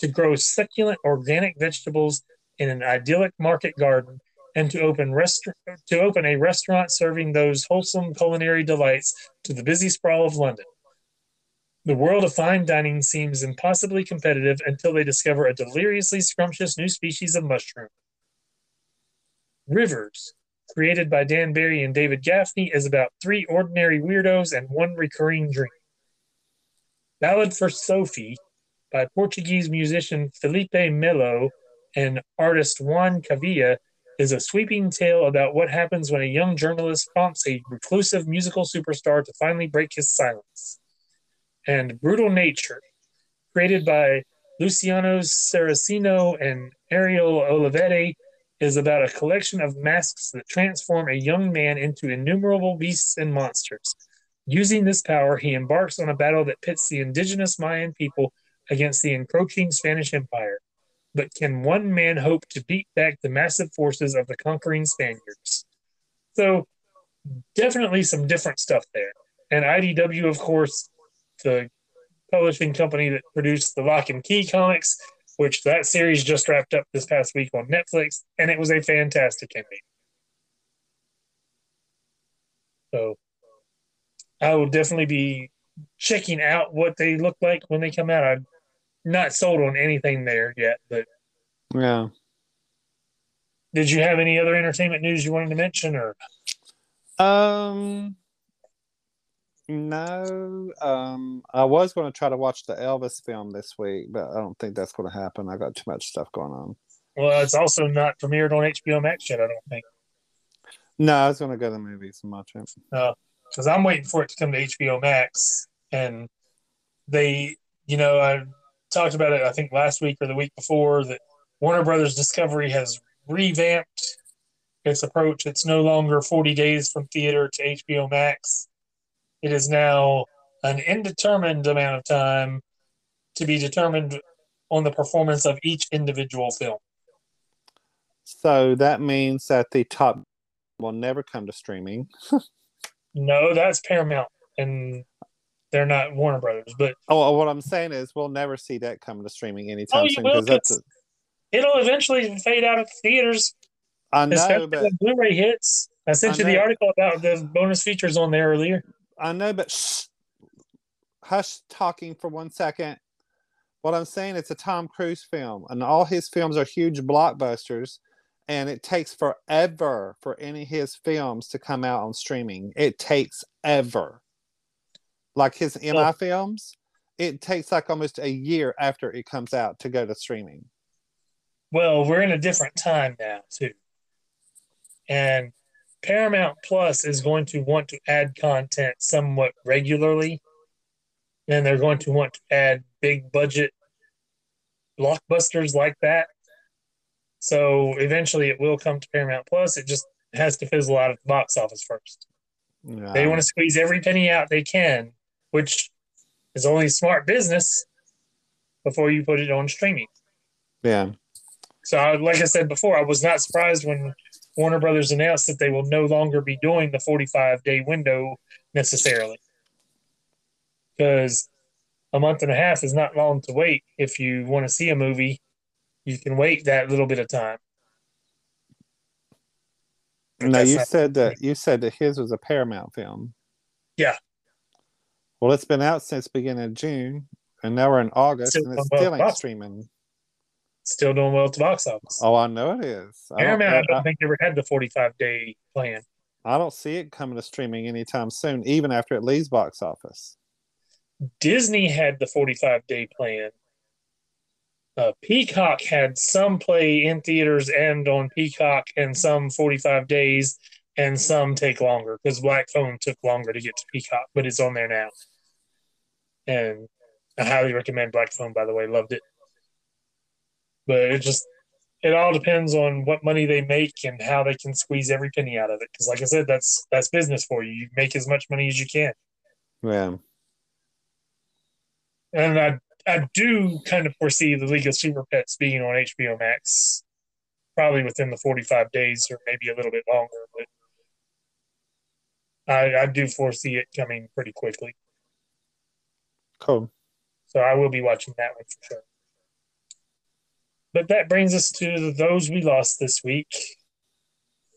to grow succulent organic vegetables in an idyllic market garden and to open rest- to open a restaurant serving those wholesome culinary delights to the busy sprawl of London. The world of fine dining seems impossibly competitive until they discover a deliriously scrumptious new species of mushroom. Rivers, created by Dan Barry and David Gaffney, is about three ordinary weirdos and one recurring dream. Ballad for Sophie by Portuguese musician Filipe Melo and artist Juan Cavia is a sweeping tale about what happens when a young journalist prompts a reclusive musical superstar to finally break his silence. And Brutal Nature, created by Luciano Saraceno and Ariel Olivetti, is about a collection of masks that transform a young man into innumerable beasts and monsters. Using this power, he embarks on a battle that pits the indigenous Mayan people against the encroaching Spanish Empire. But can one man hope to beat back the massive forces of the conquering Spaniards? So, definitely some different stuff there. And IDW, of course, the publishing company that produced the Locke and Key comics, which that series just wrapped up this past week on Netflix, and it was a fantastic ending. So I will definitely be checking out what they look like when they come out. I'm not sold on anything there yet, but Yeah. did you have any other entertainment news you wanted to mention or Um. No. Um. I was going to try to watch the Elvis film this week, but I don't think that's going to happen. I got too much stuff going on. well it's also not premiered on HBO Max yet, I don't think. No, I was going to go to the movies and watch it. because I'm waiting for it to come to HBO Max. And they, you know, I talked about it, I think last week or the week before, that Warner Brothers Discovery has revamped its approach. It's no longer 40 days from theater to HBO Max. It is now an indeterminate amount of time to be determined on the performance of each individual film. So that means that the top will never come to streaming. No, that's Paramount, and they're not Warner Brothers, but oh, oh, what I'm saying is we'll never see that come to streaming anytime Oh, soon because that's. A, it'll eventually fade out of theaters I know, but Blu-ray hits. I sent I you the article about the bonus features on there earlier. I know, but shh, hush talking for one second. What I'm saying, it's a Tom Cruise film, and all his films are huge blockbusters, and it takes forever for any of his films to come out on streaming. It takes ever. Like his MI Oh. films, it takes like almost a year after it comes out to go to streaming. Well, we're in a different time now too, and Paramount Plus is going to want to add content somewhat regularly, and they're going to want to add big budget blockbusters like that. So eventually, it will come to Paramount Plus. It just has to fizzle out at the box office first. They Um, want to squeeze every penny out they can, which is only smart business before you put it on streaming. yeah. So, I- like I said before, I was not surprised when Warner Brothers announced that they will no longer be doing the 45 day window necessarily. Because a month and a half is not long to wait. If you want to see a movie, you can wait that little bit of time. No, you said that you said that his was a Paramount film. Yeah. Well, it's been out since beginning of June, and now we're in August, still and it's still ain't streaming. Still doing well at the box office. Oh, I know it is. Paramount, I don't, I don't think ever had the forty-five day plan. I don't see it coming to streaming anytime soon, even after it leaves box office. Disney had the 45 day plan. Uh, Peacock had some play in theaters and on Peacock, and some 45 days, and some take longer because Black Phone took longer to get to Peacock, but it's on there now. And I highly recommend Black Phone, by the way. Loved it. But it just, it all depends on what money they make and how they can squeeze every penny out of it. Because, like I said, that's that's business for you. You make as much money as you can. Yeah and I I do kind of foresee the League of Super Pets being on HBO Max, probably within the forty five days or maybe a little bit longer, but I I do foresee it coming pretty quickly. Cool. So I will be watching that one for sure. But that brings us to those we lost this week.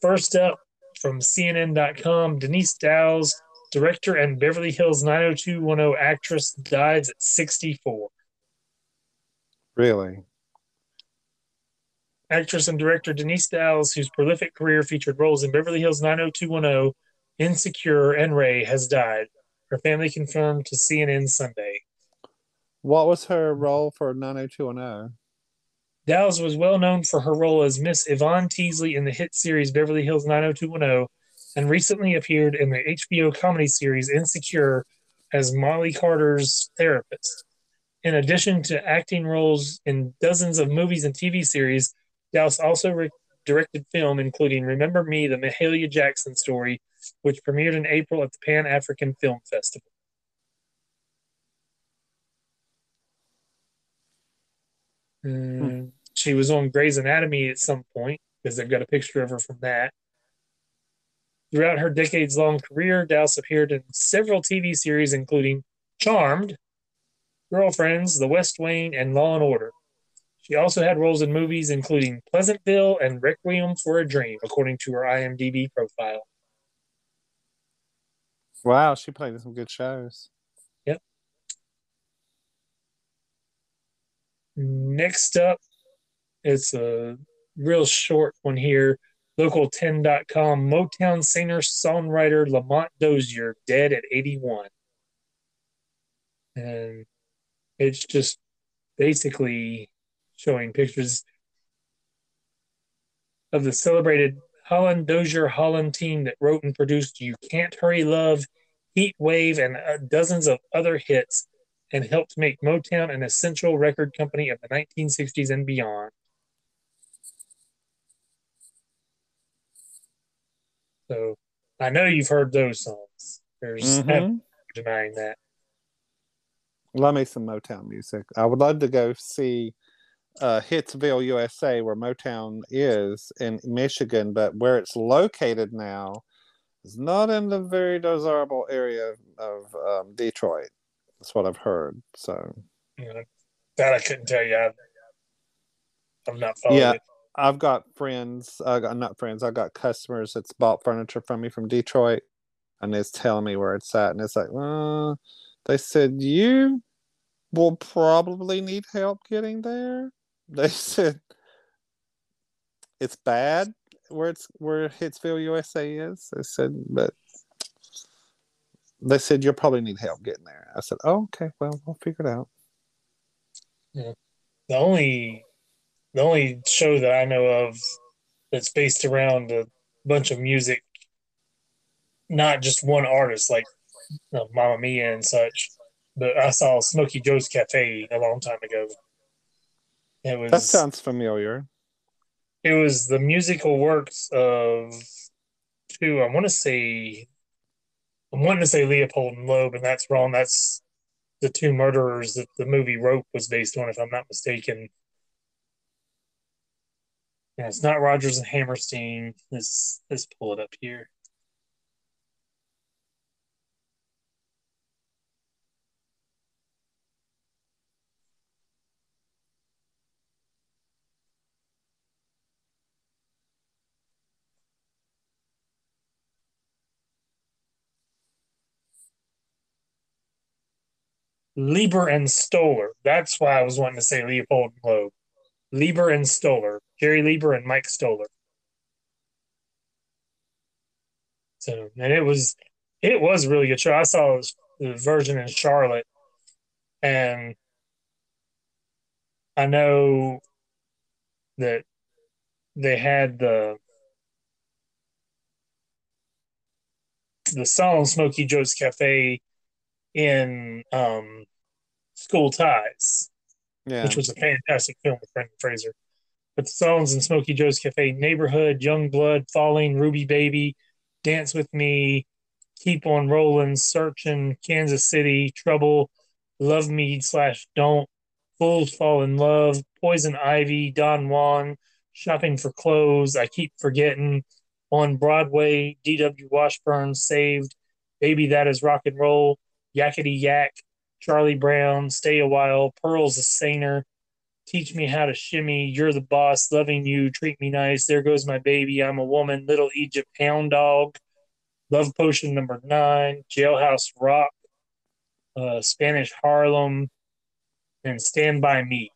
First up from CNN.com, Denise Dowse director and Beverly Hills 90210 actress dies at 64. Really? Actress and director Denise Dowse, whose prolific career featured roles in Beverly Hills 90210, Insecure, and Ray, has died. Her family confirmed to CNN Sunday. What was her role for 90210? Dowse was well known for her role as Miss Yvonne Teasley in the hit series Beverly Hills 90210 and recently appeared in the HBO comedy series Insecure as Molly Carter's therapist. In addition to acting roles in dozens of movies and TV series, Dowse also re- directed film, including Remember Me, the Mahalia Jackson story, which premiered in April at the Pan African Film Festival. Hmm. She was on Grey's Anatomy at some point because they've got a picture of her from that. Throughout her decades long career, Dowse appeared in several TV series, including Charmed, Girlfriends, The West Wing, and Law and Order. She also had roles in movies including Pleasantville and Requiem for a Dream, according to her IMDb profile. Wow, she played in some good shows. Yep. Next up, it's a real short one here. Local10.com, Motown singer songwriter Lamont Dozier dead at 81. And it's just basically showing pictures of the celebrated Holland Dozier Holland team that wrote and produced You Can't Hurry Love, Heat Wave, and uh, dozens of other hits, and helped make Motown an essential record company of the 1960s and beyond. So I know you've heard those songs. There's mm-hmm. no denying that. Love me some Motown music. I would love to go see uh, Hitsville, USA, where Motown is in Michigan, but where it's located now is not in the very desirable area of um, Detroit. That's what I've heard. So yeah, that I couldn't tell you. I've, I've not followed yeah. it. I've got friends. I got not friends. I've got customers that's bought furniture from me from Detroit, and it's telling me where it's at, and it's like, well, they said you will probably need help getting there. They said it's bad where it's where Hitsville, USA is. They said, but they said you'll probably need help getting there. I said, oh, okay, well, we'll figure it out. Yeah. The only the only show that I know of that's based around a bunch of music, not just one artist like you know, Mia and such. But I saw Smokey Joe's Cafe a long time ago. It was that sounds familiar. It was the musical works of two. I want to say, I'm wanting to say Leopold and Loeb, and that's wrong. That's the two murderers that the movie Rope was based on, if I'm not mistaken Yeah, it's not Rodgers and Hammerstein. Let's let's pull it up here. Leiber and Stoller. That's why I was wanting to say Leopold and Loeb. Leiber and Stoller. Jerry Leiber and Mike Stoller. So, and it was it was really good show. I saw the version in Charlotte, and I know that they had the the song Smokey Joe's Cafe in um, School Ties, Yeah. which was a fantastic film with Brendan Fraser. But the songs in Smokey Joe's Cafe, Neighborhood, Young Blood, Falling, Ruby Baby, Dance with Me, Keep on Rolling, Searching, Kansas City, Trouble, Love Me slash Don't, Fools Fall in Love, Poison Ivy, Don Juan, Shopping for Clothes, I Keep Forgetting, On Broadway, D.W. Washburn, Saved, Baby That Is Rock and Roll, Yakety Yak, Charlie Brown, Stay a While, Pearl's a Singer, Teach Me How to Shimmy, You're the Boss, Loving You, Treat Me Nice, There Goes My Baby, I'm a Woman, Little Egypt, Hound Dog, Love Potion number nine, Jailhouse Rock, uh, Spanish Harlem, and Stand By Me.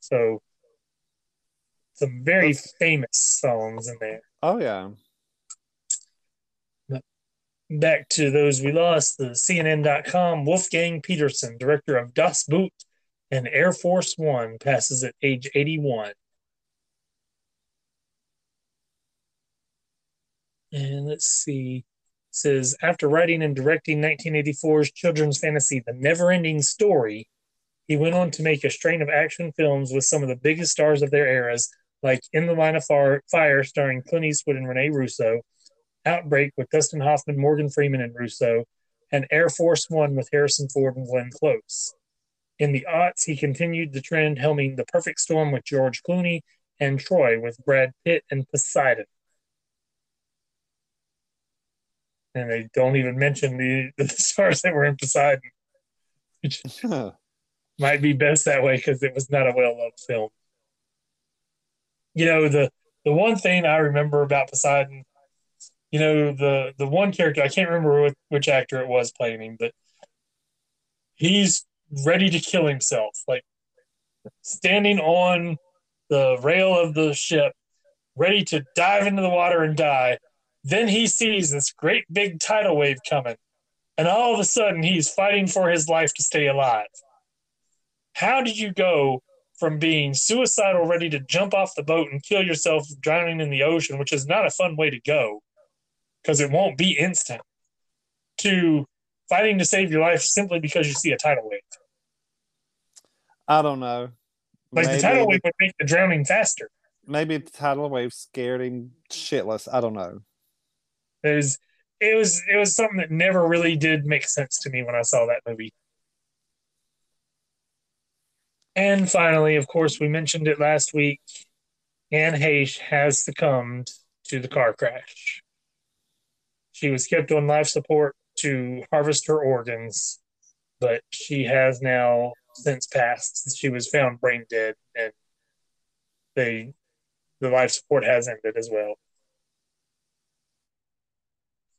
So, some very famous songs in there. oh yeah. Back to those we lost, the CNN.com, Wolfgang Petersen, director of Das Boot and Air Force One, passes at age 81. And let's see. It says after writing and directing 1984's children's fantasy The Never-Ending Story, he went on to make a strain of action films with some of the biggest stars of their eras, like In the Line of Fire, starring Clint Eastwood and Rene Russo, Outbreak with Dustin Hoffman, Morgan Freeman, and Russo, and Air Force One with Harrison Ford and Glenn Close. In the aughts, he continued the trend, helming The Perfect Storm with George Clooney and Troy with Brad Pitt and Poseidon. And they don't even mention the, the stars that were in Poseidon, which might be best that way because it was not a well loved film. You know, the the one thing I remember about Poseidon you know the the one character I can't remember which, which actor it was playing him, but he's ready to kill himself, like standing on the rail of the ship, ready to dive into the water and die. Then he sees this great big tidal wave coming, and all of a sudden he's fighting for his life to stay alive. How did you go from being suicidal, ready to jump off the boat and kill yourself drowning in the ocean, which is not a fun way to go? Because it won't be instant, to fighting to save your life simply because you see a tidal wave. I don't know. Like the tidal wave would make the drowning faster. Maybe the tidal wave scared him shitless. I don't know. It was it was it was something that never really did make sense to me when I saw that movie. And finally, of course, we mentioned it last week. Anne Heche has succumbed to the car crash. She was kept on life support to harvest her organs, but she has now since passed. She was found brain dead, and they the life support has ended as well.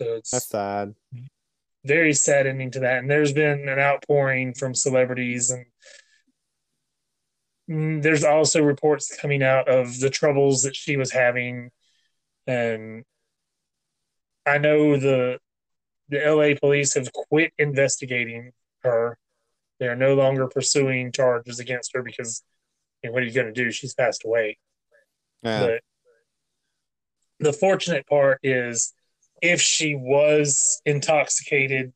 So it's That's sad. very sad ending to that. And there's been an outpouring from celebrities, and mm, there's also reports coming out of the troubles that she was having. And I know the the LA police have quit investigating her. They are no longer pursuing charges against her because I mean, what are you going to do? She's passed away. Yeah. But the fortunate part is if she was intoxicated,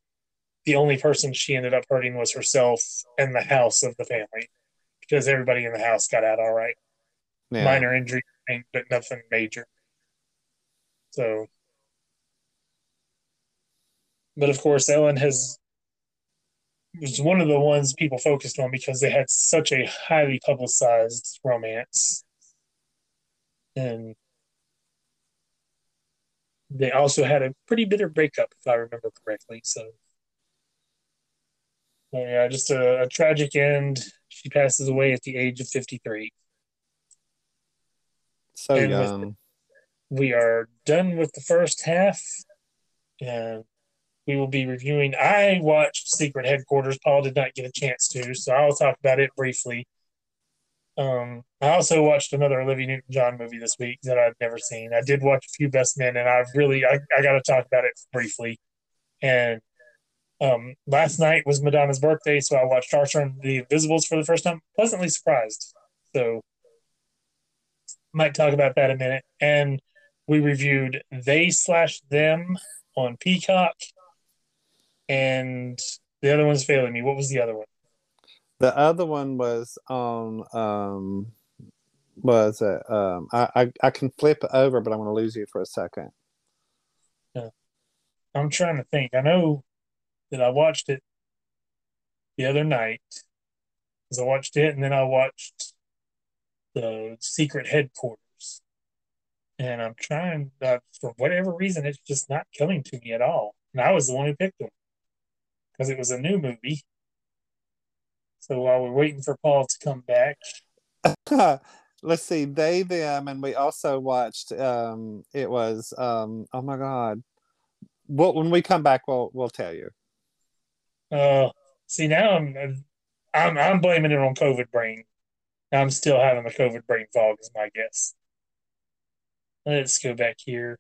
the only person she ended up hurting was herself and the house of the family because everybody in the house got out all right. yeah. Minor injury, but nothing major. So, but of course, Ellen has was one of the ones people focused on because they had such a highly publicized romance. And they also had a pretty bitter breakup, if I remember correctly. So, yeah, just a, a tragic end. She passes away at the age of 53. So And with- young. we are done with the first half and we will be reviewing. I watched secret headquarters. Paul did not get a chance to so i'll talk about it briefly. Um, i also watched another olivia newton-john movie this week that i've never seen. I did watch a few best men and I've really i, I got to talk about it briefly. And um, last night was madonna's birthday so i watched arthur and the invisibles for the first time. Pleasantly surprised. So might talk about that a minute. And we reviewed they slash them on Peacock, and the other one's failing me. What was the other one? The other one was on um was it um I, I I can flip it over, but I'm gonna lose you for a second. I'm trying to think. I know that I watched it the other night because I watched it, and then I watched the Secret Headquarters, and I'm trying uh, for whatever reason it's just not coming to me at all. And I was the one who picked them because it was a new movie. So while we're waiting for Paul to come back, Let's see, they them and we also watched um it was um oh my god. Well when we come back we'll we'll tell you. Uh, see now I'm I'm I'm blaming it on COVID brain. I'm still having the COVID brain fog, is my guess. Let's go back here.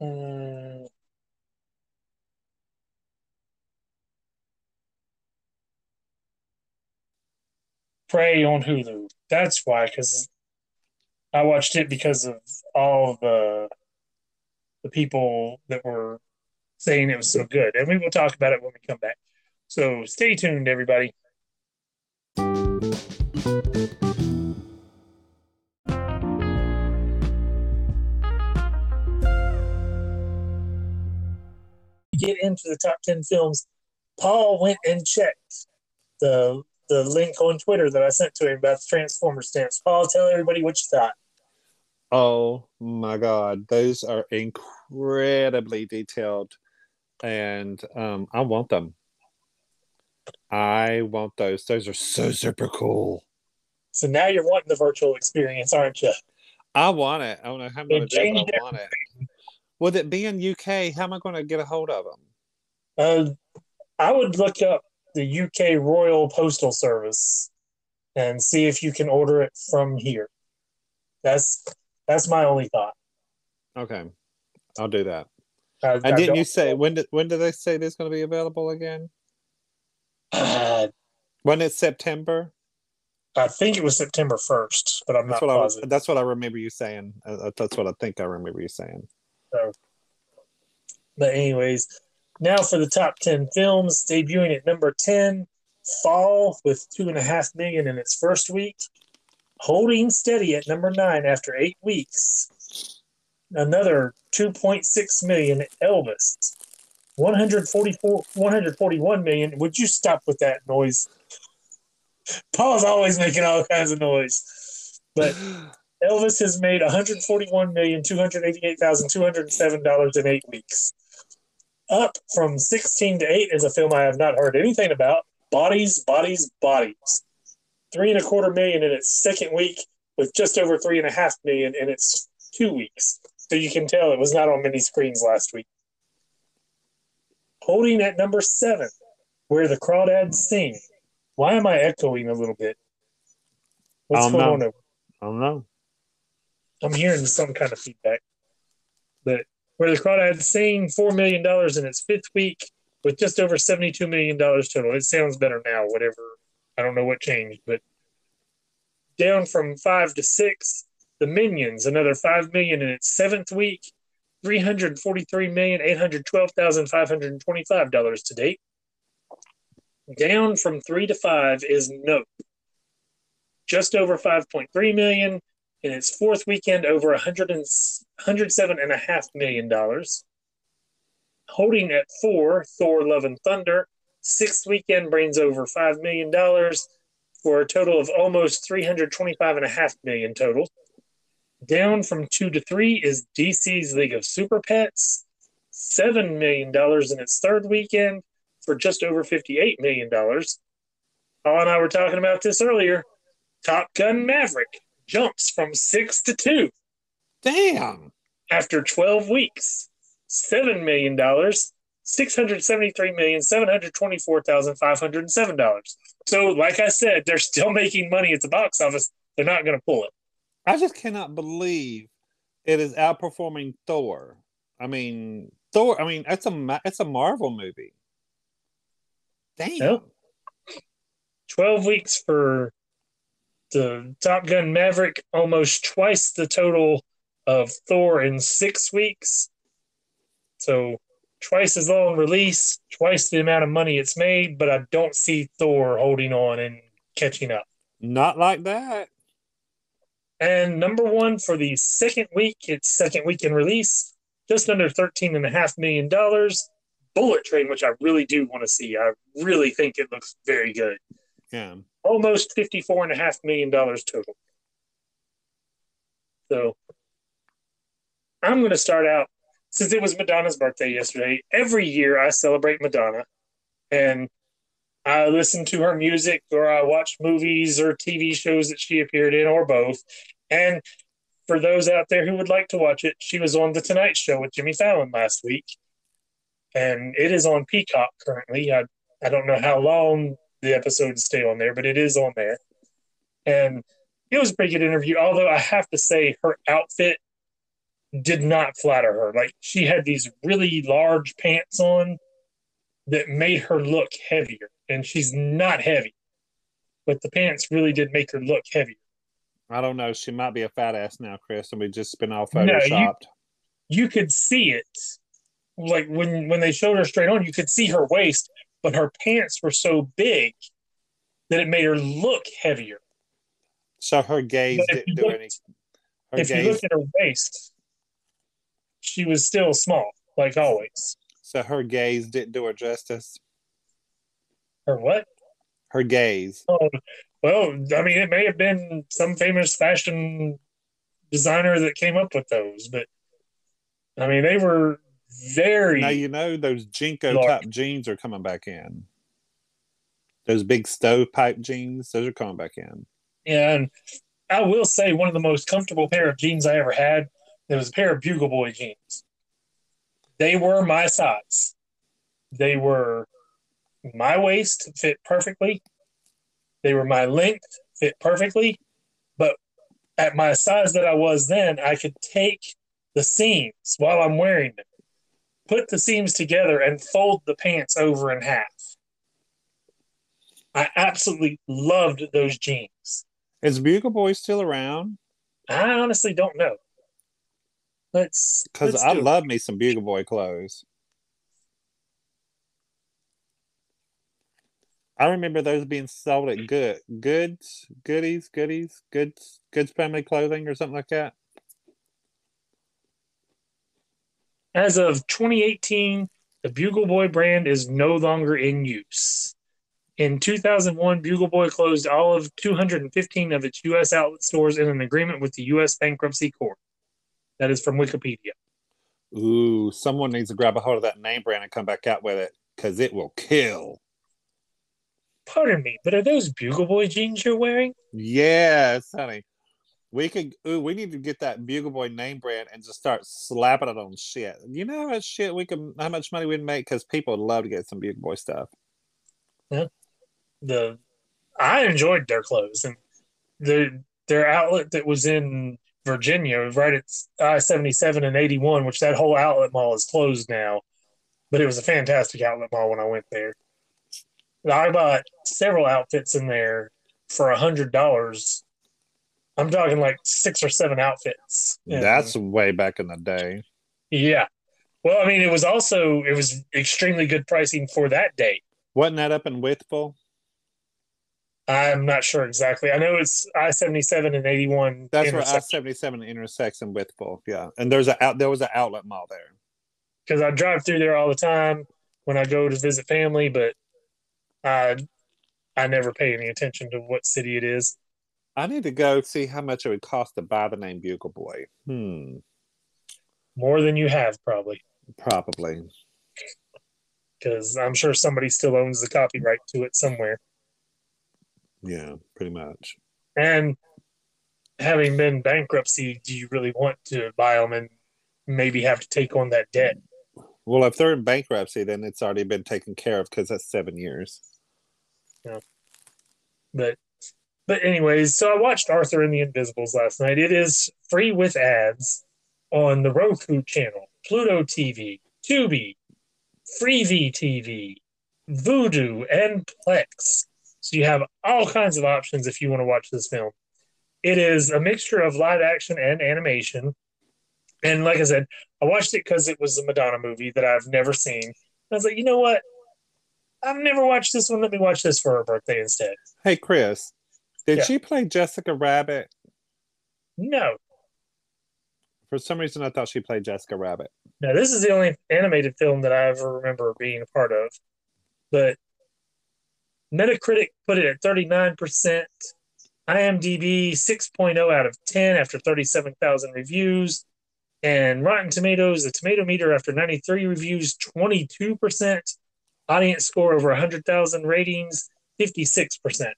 Uh, Prey on Hulu. That's why, because I watched it because of all the the people that were saying it was so good. And we will talk about it when we come back. So stay tuned, everybody. Get into the top 10 films. Paul went and checked the the link on Twitter that I sent to him about the Transformer stamps. Paul, tell everybody what you thought. Oh my god, those are incredibly detailed and um I want them. I want those. Those are so super cool. So now you're wanting the virtual experience, aren't you? I want it. I don't know how I'm They going to do it. changed but I want it. Would it be in UK? How am I going to get a hold of them? Uh, I would look up the UK Royal Postal Service and see if you can order it from here. That's that's my only thought. Okay, I'll do that. I, And I didn't you say when did when did they say this going to be available again? Uh, When it's September? I think it was September first, but I'm That's not what I positive. that's what I remember you saying. Uh, that's what I think I remember you saying. But anyways, now for the top ten films debuting at number ten, Fall with two and a half million in its first week, holding steady at number nine after eight weeks. Another 2.6 million Elvis. 144 141 million. Would you stop with that noise? Paul's always making all kinds of noise. But Elvis has made $141,288,207 in eight weeks. Up from 16 to 8 is a film I have not heard anything about. Bodies, Bodies, Bodies. Three and a quarter million in its second week, with just over three and a half million in its two weeks. So you can tell it was not on many screens last week. Holding at number seven, Where the Crawdads Sing. Why am I echoing a little bit? What's going know. on over I don't know. I'm hearing some kind of feedback. But where the crawdads sing $4 million in its fifth week with just over $72 million total. It sounds better now, whatever. I don't know what changed, but down from five to six. The Minions, another 5 million in its seventh week, $343,812,525 to date. Down from three to five is Nope. Just over 5.3 million in its fourth weekend over 100 and, 107 and a half million dollars. Holding at four, Thor Love and Thunder. Sixth weekend brings over $5 million for a total of almost 325.5 million total. Down from two to three is DC's League of Super Pets, $7 million in its third weekend for just over $58 million. Paul and I were talking about this earlier. Top Gun Maverick jumps from six to two. Damn. After 12 weeks, $7 million, $673,724,507. So, like I said, they're still making money at the box office. They're not going to pull it. I just cannot believe it is outperforming Thor. I mean, Thor. I mean, it's a it's a Marvel movie. Damn. Yep. Twelve weeks for the Top Gun Maverick, almost twice the total of Thor in six weeks. So twice as long release, twice the amount of money it's made, but I don't see Thor holding on and catching up. Not like that. And number one for the second week, its second week in release, just under $13.5 million. Bullet Train, which I really do want to see. I really think it looks very good. Yeah. Almost $54.5 million total. So I'm going to start out since it was Madonna's birthday yesterday. Every year I celebrate Madonna and I listen to her music or I watch movies or TV shows that she appeared in or both. And for those out there who would like to watch it, she was on The Tonight Show with Jimmy Fallon last week. And it is on Peacock currently. I, I don't know how long the episodes stay on there, but it is on there. And it was a pretty good interview, although I have to say her outfit did not flatter her. Like she had these really large pants on that made her look heavier, and she's not heavy, but the pants really did make her look heavier. I don't know. She might be a fat ass now, Chris, and we just been all photoshopped. No, you, you could see it, like when when they showed her straight on, you could see her waist, but her pants were so big that it made her look heavier. So her gaze didn't do any. if gaze, you look at her waist, she was still small, like always. So her gaze didn't do her justice. Her what? Her gaze. Oh, well, I mean, it may have been some famous fashion designer that came up with those, but I mean, they were very. Now you know those large. type jeans are coming back in. Those big stovepipe jeans, those are coming back in. And I will say one of the most comfortable pair of jeans I ever had there was a pair of Bugle Boy jeans. They were my size. They were my waist, fit perfectly. They were my length, fit perfectly. But at my size that I was then, I could take the seams while I'm wearing them, put the seams together, and fold the pants over in half. I absolutely loved those jeans. Is Bugle Boy still around? I honestly don't know. Let's because I love me some Bugle Boy clothes. I remember those being sold at good goods, goodies, goodies, goods, goods family clothing or something like that. As of 2018, the Bugle Boy brand is no longer in use. In 2001, Bugle Boy closed all of 215 of its U.S. outlet stores in an agreement with the U.S. Bankruptcy Court. That is from Wikipedia. Ooh, someone needs to grab a hold of that name brand and come back out with it because it will kill. Pardon me, but are those Bugle Boy jeans you're wearing? Yes, honey. We could. Ooh, we need to get that Bugle Boy name brand and just start slapping it on shit. You know how much shit we can, how much money we'd make because people would love to get some Bugle Boy stuff. Yeah, the I enjoyed their clothes and their their outlet that was in Virginia, right at I seventy seven and eighty one, which that whole outlet mall is closed now. But it was a fantastic outlet mall when I went there. I bought several outfits in there for a hundred dollars. I'm talking like six or seven outfits. That's way back in the day. Yeah. Well, I mean, it was also it was extremely good pricing for that day. Wasn't that up in Wytheville? I'm not sure exactly. I know it's I seventy seven and eighty one. That's where I seventy seven intersects in Wytheville. Yeah, and there's a out there was an outlet mall there. because I drive through there all the time when I go to visit family, but I I never pay any attention to what city it is. I need to go see how much it would cost to buy the name Bugle Boy. Hmm. More than you have, probably, Probably. because I'm sure somebody still owns the copyright to it somewhere. Yeah, pretty much. And having been bankruptcy, do you really want to buy them and maybe have to take on that debt? Well, if they're in bankruptcy, then it's already been taken care of because that's seven years. Yeah. But but anyways, so I watched Arthur and the Invisibles last night. It is free with ads on the Roku channel, Pluto TV, Tubi, Freevee TV, Vudu, and Plex. So you have all kinds of options if you want to watch this film. It is a mixture of live action and animation. And like I said, I watched it because it was a Madonna movie that I've never seen. I was like, you know what? I've never watched this one. Let me watch this for her birthday instead. Hey, Chris, did Yeah. she play Jessica Rabbit? No, For some reason, I thought she played Jessica Rabbit. Now, this is the only animated film that I ever remember being a part of, but Metacritic put it at 39%, IMDb 6.0 out of 10 after 37,000 reviews, and Rotten Tomatoes, the tomato meter after 93 reviews, 22%, audience score over 100,000 ratings, 56%.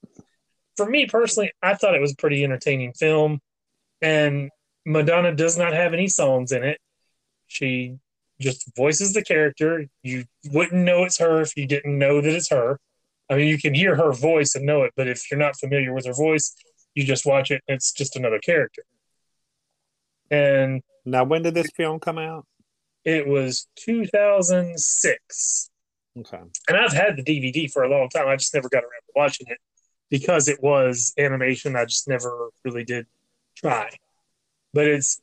For me personally, I thought it was a pretty entertaining film, and Madonna does not have any songs in it. She just voices the character. You wouldn't know it's her if you didn't know that it's her. I mean, you can hear her voice and know it, but if you're not familiar with her voice, you just watch it. It's just another character. And Now, when did this film come out? it was 2006. Okay. And I've had the DVD for a long time. I just never got around to watching it because it was animation. I just never really did try. But it's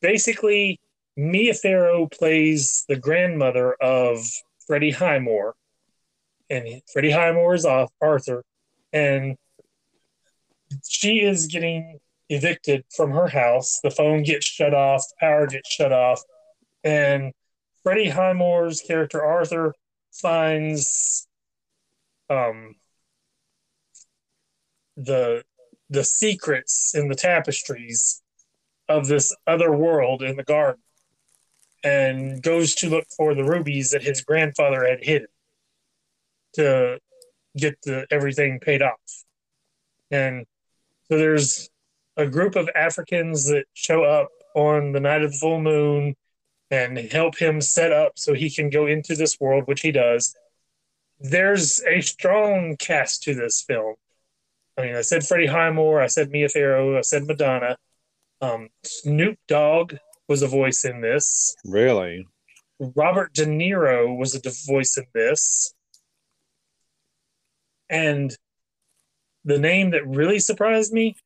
basically Mia Farrow plays the grandmother of Freddie Highmore. And Freddie Highmore is off Arthur. And she is getting evicted from her house. The phone gets shut off, power gets shut off. And Freddie Highmore's character Arthur finds um the the secrets in the tapestries of this other world in the garden and goes to look for the rubies that his grandfather had hidden to get the everything paid off and so there's a group of africans that show up on the night of the full moon and help him set up so he can go into this world, which he does. There's a strong cast to this film. I mean, I said Freddie Highmore, I said Mia Farrow, I said Madonna. Um, Snoop Dogg was a voice in this. Really? Robert De Niro was a voice in this. And the name that really surprised me,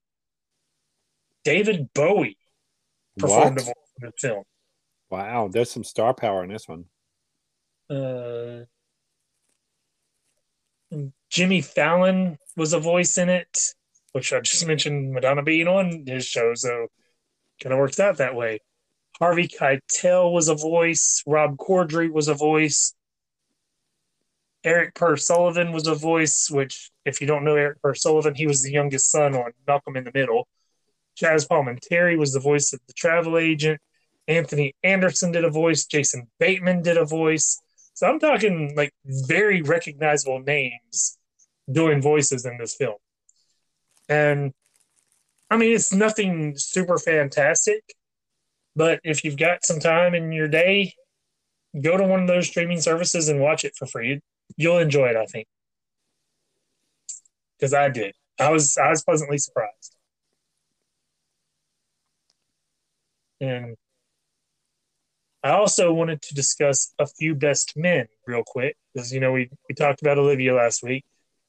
David Bowie performed What? a voice in the film. Wow, there's some star power in this one. uh, Jimmy Fallon was a voice in it, which I just mentioned Madonna being on his show, so kind of works out that way. Harvey Keitel was a voice. Rob Corddry was a voice. Erik Per Sullivan was a voice, which, if you don't know Erik Per Sullivan, he was the youngest son on Malcolm in the Middle. Chaz Palminteri was the voice of the travel agent. Anthony Anderson did a voice. Jason Bateman did a voice. So I'm talking like very recognizable names doing voices in this film. And I mean, it's nothing super fantastic, but if you've got some time in your day, go to one of those streaming services and watch it for free. You'll enjoy it, I think. Because I did. I was I was pleasantly surprised. And I also wanted to discuss a few best men real quick because you know we we talked about Olivia last week,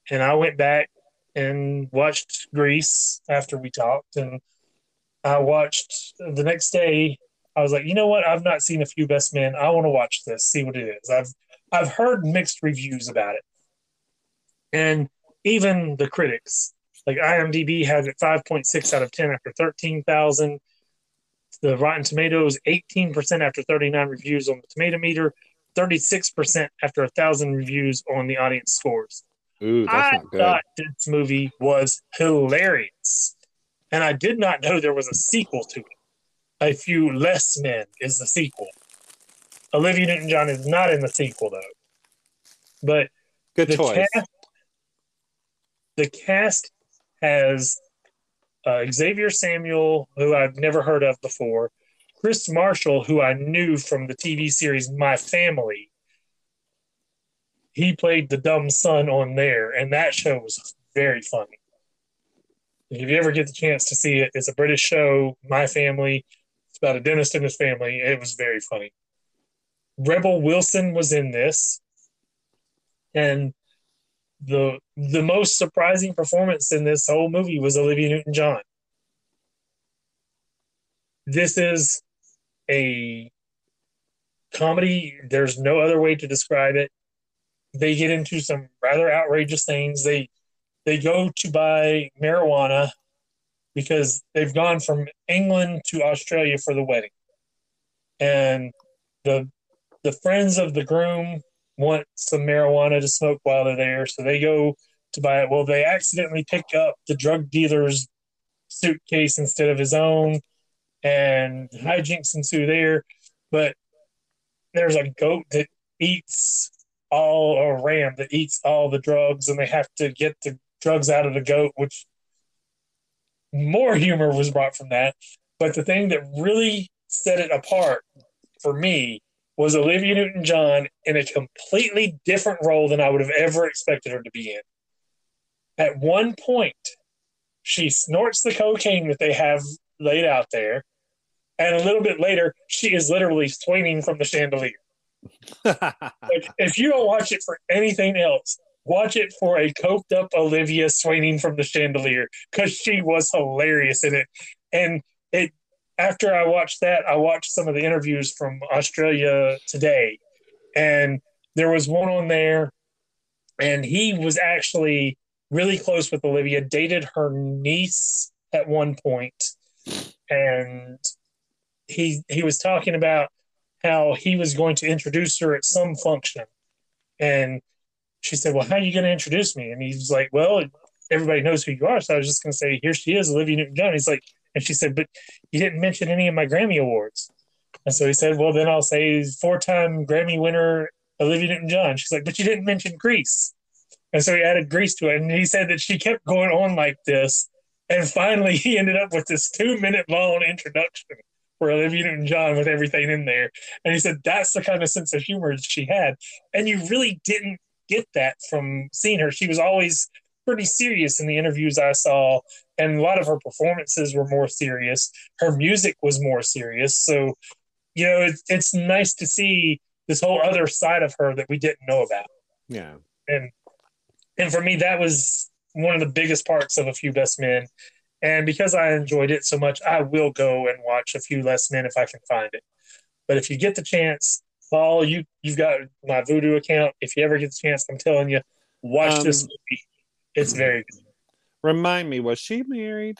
and I went back and watched Grease after we talked, and I watched the next day. I was like, you know what? I've not seen a few best men. I want to watch this, see what it is. I've I've heard mixed reviews about it, and even the critics, like IMDb, has it five point six out of ten after thirteen thousand. The Rotten Tomatoes 18% after 39 reviews on the Tomato Meter, 36% after a thousand reviews on the audience scores. Ooh, that's I not good. thought this movie was hilarious, and I did not know there was a sequel to it. A Few Less Men is the sequel. Olivia Newton-John is not in the sequel though, but Good the choice. cast, the cast has uh, Xavier Samuel, who I've never heard of before, Kris Marshall, who I knew from the TV series My Family. He played the dumb son on there, and that show was very funny. If you ever get the chance to see it, it's a British show, My Family. It's about a dentist and his family. It was very funny. Rebel Wilson was in this, and the the most surprising performance in this whole movie was Olivia Newton John. This is a comedy. There's no other way to describe it. They get into some rather outrageous things. They they go to buy marijuana because they've gone from England to Australia for the wedding. And the the friends of the groom want some marijuana to smoke while they're there, so they go to buy it. Well, they accidentally pick up the drug dealer's suitcase instead of his own, and hijinks ensue there. But there's a goat that eats all, a ram that eats all the drugs, and they have to get the drugs out of the goat, which more humor was brought from that. But the thing that really set it apart for me was Olivia Newton John in a completely different role than I would have ever expected her to be in. At one point, she snorts the cocaine that they have laid out there, and a little bit later, she is literally swinging from the chandelier. Like, if you don't watch it for anything else, watch it for a coked up Olivia swinging from the chandelier because she was hilarious in it. And it after I watched that, I watched some of the interviews from Australia today, and there was one on there, and he was actually really close with Olivia, dated her niece at one point, and he he was talking about how he was going to introduce her at some function, and she said, "Well, how are you going to introduce me?" And he's like, "Well, everybody knows who you are, so I was just going to say, here she is, Olivia Newton-John." He's like, and she said, "But you didn't mention any of my Grammy awards." And so he said, "Well, then I'll say four-time Grammy winner Olivia Newton-John." She's like, "But you didn't mention Grease." And so he added Grease to it, and he said that she kept going on like this, and finally he ended up with this two-minute long introduction for Olivia Newton-John with everything in there. And he said that's the kind of sense of humor she had, and you really didn't get that from seeing her. She was always pretty serious in the interviews I saw, and a lot of her performances were more serious. Her music was more serious. So, you know, it's it's nice to see this whole other side of her that we didn't know about. yeah. And and for me, that was one of the biggest parts of A Few Best Men. And because I enjoyed it so much, I will go and watch A Few Less Men if I can find it. But if you get the chance, Paul, you you've got my Vudu account. If you ever get the chance, I'm telling you, watch this Um, movie. It's very good. Remind me, was she married?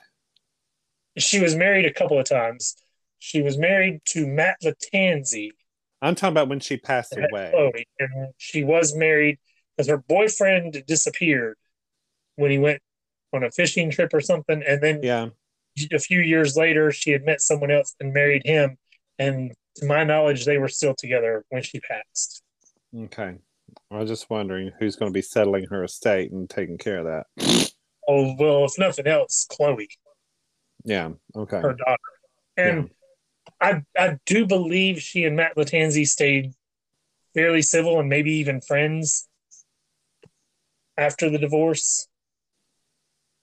She was married a couple of times. She was married to Matt Lattanzi, I'm talking about when she passed away. Chloe, and she was married because her boyfriend disappeared when he went on a fishing trip or something, and then Yeah. a few years later, she had met someone else and married him. And to my knowledge, they were still together when she passed. Okay. I was just wondering who's going to be settling her estate and taking care of that. Oh well, if nothing else, Chloe, Yeah. Okay. her daughter, and I I do believe she and Matt Lattanzi stayed fairly civil and maybe even friends after the divorce.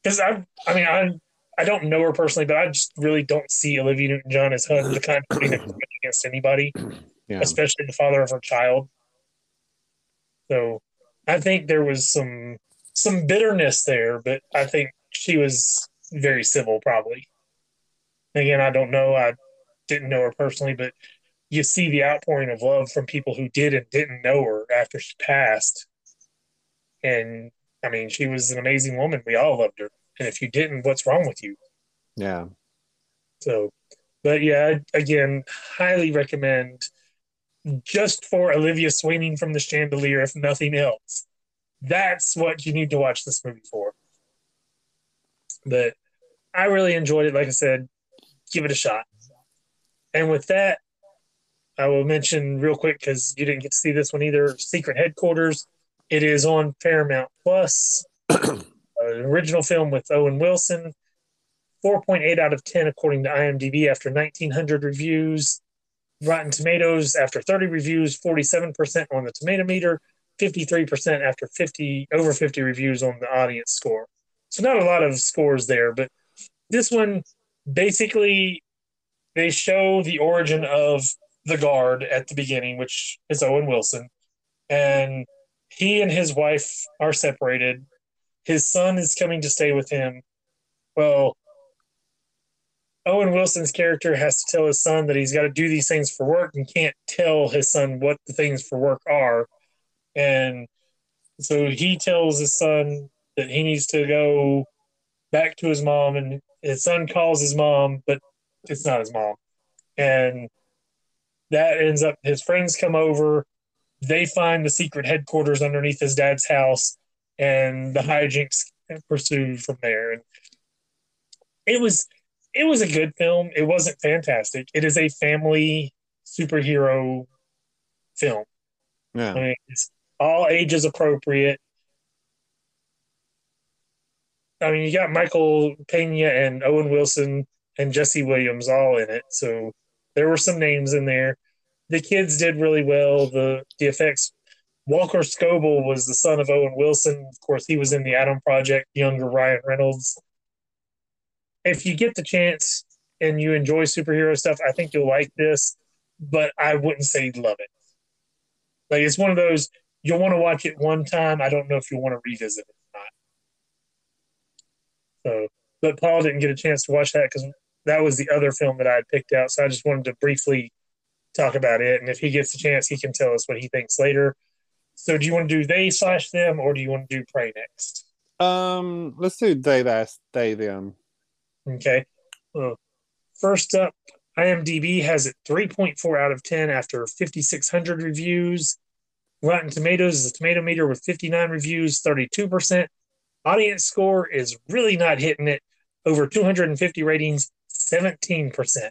Because I I mean I I don't know her personally, but I just really don't see Olivia Newton John as her, the kind of being against anybody. Yeah. especially the father of her child. So I think there was some some bitterness there, but I think she was very civil probably. Again, I don't know. I didn't know her personally, but you see the outpouring of love from people who did and didn't know her after she passed. And I mean, she was an amazing woman. We all loved her. And if you didn't, what's wrong with you? Yeah. So But yeah, again, highly recommend just for Olivia swinging from the chandelier, if nothing else. That's what you need to watch this movie for. But I really enjoyed it. Like I said, give it a shot. And with that, I will mention real quick because you didn't get to see this one either. Secret Headquarters. It is on Paramount Plus. Uh, An original film with Owen Wilson. 4.8 out of 10 according to IMDb after 1,900 reviews. Rotten Tomatoes after 30 reviews, 47% on the tomato meter, 53% after 50 over 50 reviews on the audience score. So not a lot of scores there, but this one basically they show the origin of the guard at the beginning, which is Owen Wilson, and he and his wife are separated. His son is coming to stay with him. Well, Owen Wilson's character has to tell his son that he's got to do these things for work and can't tell his son what the things for work are. And so he tells his son that he needs to go back to his mom, and his son calls his mom, but it's not his mom. And that ends up, his friends come over. They find the secret headquarters underneath his dad's house, and the mm-hmm. hijinks pursue from there. And it was it was a good film. It wasn't fantastic. It is a family superhero film. Yeah. I mean, it's all ages appropriate. I mean, you got Michael Pena and Owen Wilson and Jesse Williams all in it, so there were some names in there. The kids did really well. The the effects. Walker Scobell was the son of Owen Wilson. Of course, he was in the Adam Project, younger Ryan Reynolds if you get the chance and you enjoy superhero stuff, I think you'll like this, but I wouldn't say you'd love it. Like it's one of those you'll want to watch it one time. I don't know if you want to revisit it or not. So, but Paul didn't get a chance to watch that because that was the other film that I had picked out. So I just wanted to briefly talk about it. And if he gets a chance, he can tell us what he thinks later. So, do you want to do they slash them, or do you want to do Prey next? Um, let's do they that they them. Okay. Well, first up, IMDb has it 3.4 out of 10 after 5,600 reviews. Rotten Tomatoes is a tomato meter with 59 reviews, 32%. Audience score is really not hitting it. Over 250 ratings, 17%.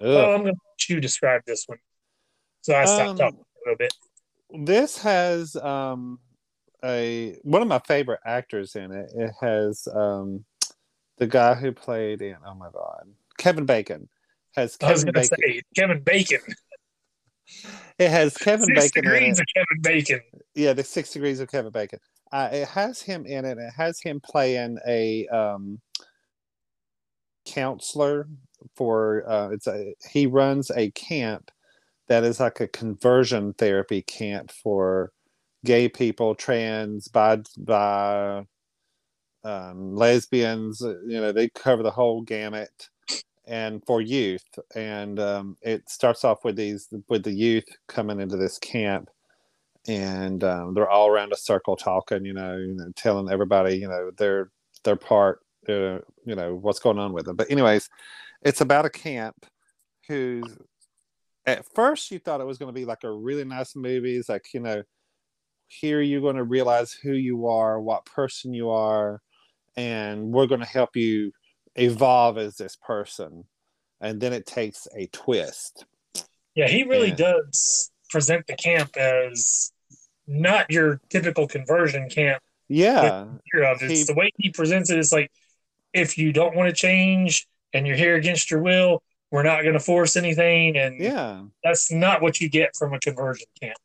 Oh, I'm going to let you describe this one. So I stopped um, talking a little bit. This has um, a one of my favorite actors in it. It has um, the guy who played in oh my god Kevin Bacon has Kevin Bacon. Say, Kevin Bacon. It has Kevin six Bacon. Degrees of Kevin Bacon. Yeah, the six degrees of Kevin Bacon. Uh, it has him in it. It has him playing a um, counselor for. Uh, it's a he runs a camp that is like a conversion therapy camp for gay people, trans, bi, bi um, lesbians, you know, they cover the whole gamut and for youth. And um, it starts off with these, with the youth coming into this camp and um, they're all around a circle talking, you know, you know telling everybody, you know, their, their part, uh, you know, what's going on with them. But anyways, it's about a camp who's, at first you thought it was going to be like a really nice movie. It's like, you know, here you're going to realize who you are, what person you are, and we're going to help you evolve as this person. And then it takes a twist. Yeah he really and, does present the camp as not your typical conversion camp. Yeah. It's he, the way he presents it is like if you don't want to change and you're here against your will we're not going to force anything and yeah. that's not what you get from a conversion camp.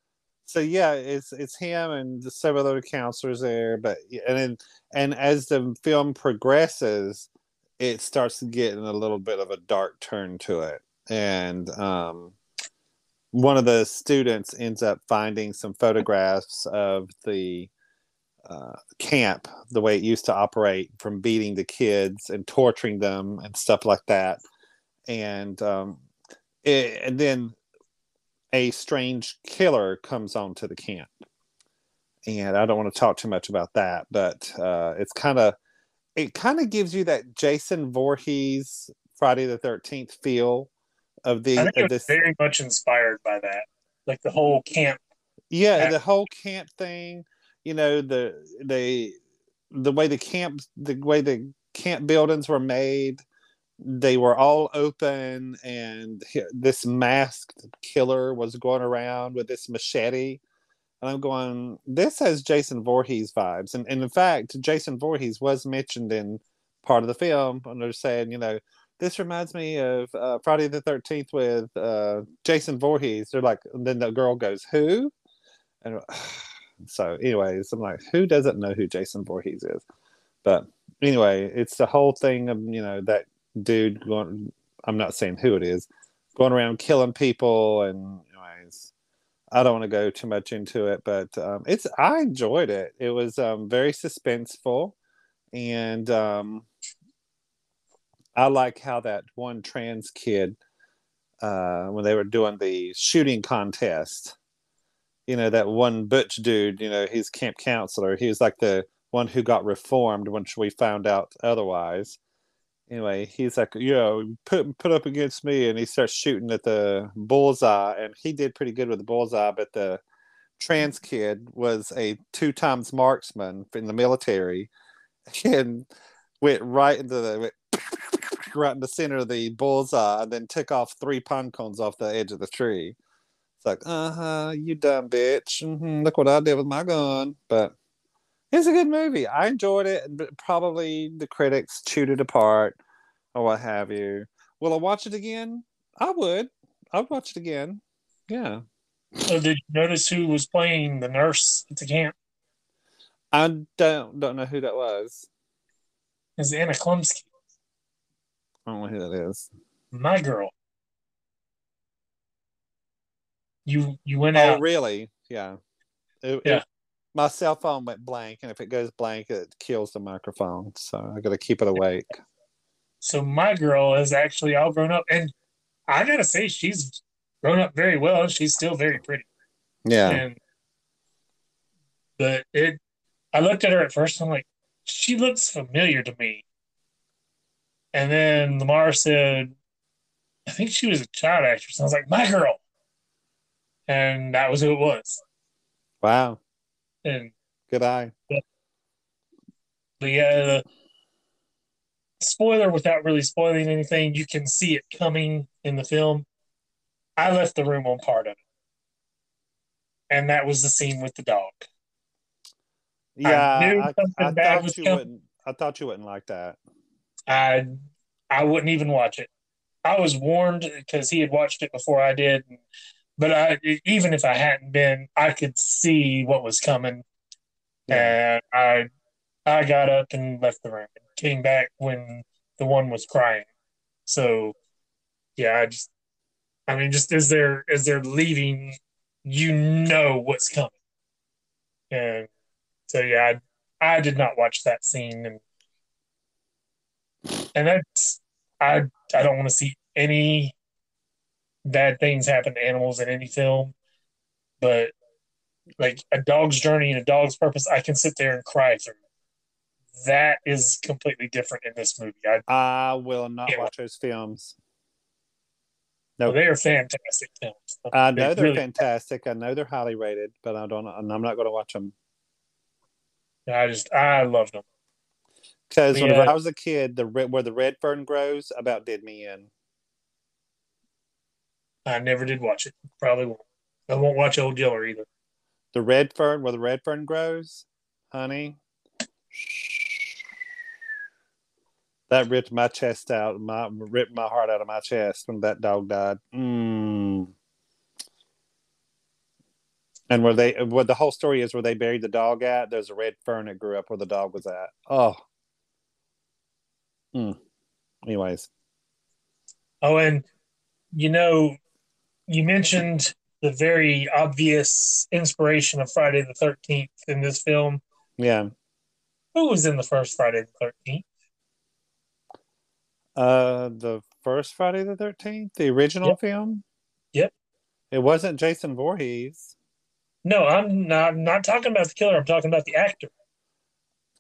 So yeah, it's it's him and several other counselors there, but and then and as the film progresses, it starts getting a little bit of a dark turn to it, and um, one of the students ends up finding some photographs of the uh, camp, the way it used to operate, from beating the kids and torturing them and stuff like that, and um, it, and then a strange killer comes onto the camp. And I don't want to talk too much about that, but uh, it's kind of it kind of gives you that Jason Voorhees Friday the Thirteenth feel of the I think of was very much inspired by that, like the whole camp. yeah the whole camp thing. You know the they the way the camp the way the camp buildings were made. They were all open, and this masked killer was going around with this machete. And I'm going, this has Jason Voorhees vibes. And, and in fact, Jason Voorhees was mentioned in part of the film. And they're saying, you know, this reminds me of uh, Friday the 13th with uh, Jason Voorhees. They're like, and then the girl goes, who? And so, anyways, I'm like, who doesn't know who Jason Voorhees is? But anyway, it's the whole thing of, you know, that dude going, I'm not saying who it is, going around killing people. And, anyways, I don't want to go too much into it, but um, it's I enjoyed it. It was um, very suspenseful, and um, I like how that one trans kid uh, when they were doing the shooting contest. You know that one butch dude. You know he's camp counselor. He was like the one who got reformed once we found out otherwise. Anyway, he's like, you know, put put up against me, and he starts shooting at the bullseye, and he did pretty good with the bullseye, but the trans kid was a two times marksman in the military, and went right into the went right in the center of the bullseye, and then took off three pine cones off the edge of the tree. It's like, uh huh, you dumb bitch. hmm look what I did with my gun, but. It's a good movie. I enjoyed it, but probably the critics chewed it apart or what have you. Will I watch it again? I would. I'd watch it again. Yeah. So did you notice who was playing the nurse at the camp? I don't don't know who that was. Is Anna Chlumsky, I don't know who that is. my girl. You you went Oh, out. really? Yeah. It- Yeah. it- my cell phone went blank, and if it goes blank, it kills the microphone. So I got to keep it awake. So my girl is actually all grown up, and I gotta say she's grown up very well. and She's still very pretty. Yeah. And but it, I looked at her at first. I'm like, she looks familiar to me. And then Lamar said, I think she was a child actress. I was like, my girl. And that was who it was. Wow. And Good eye. but yeah, the spoiler without really spoiling anything, you can see it coming in the film. I left the room on part of it. And that was the scene with the dog. Yeah. I, something I bad thought was you coming. wouldn't. I thought you wouldn't like that. I I wouldn't even watch it. I was warned because he had watched it before I did, but I even if I hadn't been, I could see what was coming, Yeah. and I I got up and left the room and came back when the one was crying. So yeah, I just I mean, just as they're as they're leaving, you know what's coming, and so yeah, I, I did not watch that scene and and that's I I don't want to see any bad things happen to animals in any film, but like a dog's journey and a dog's purpose, I can sit there and cry through. That is completely different in this movie. I, I will not watch those films. No, Nope. they are fantastic films. I know They they're really- fantastic. I know they're highly rated, but I don't. And I'm not going to watch them I just I loved them. because Yeah. whenever I was a kid, the where the red fern grows about did me in. I never did watch it. Probably won't. I won't watch Old Yeller either. The red fern, where the red fern grows, honey. That ripped my chest out, my ripped my heart out of my chest when that dog died. Mm. And where they, what the whole story is, where they buried the dog at, there's a red fern that grew up where the dog was at. Oh. Mm. Anyways, Oh, and you know, you mentioned the very obvious inspiration of Friday the Thirteenth in this film. yeah. Who was in the first Friday the Thirteenth? Uh, the first Friday the Thirteenth, the original Yep. film. Yep. It wasn't Jason Voorhees. No, I'm not. I'm not talking about the killer. I'm talking about the actor.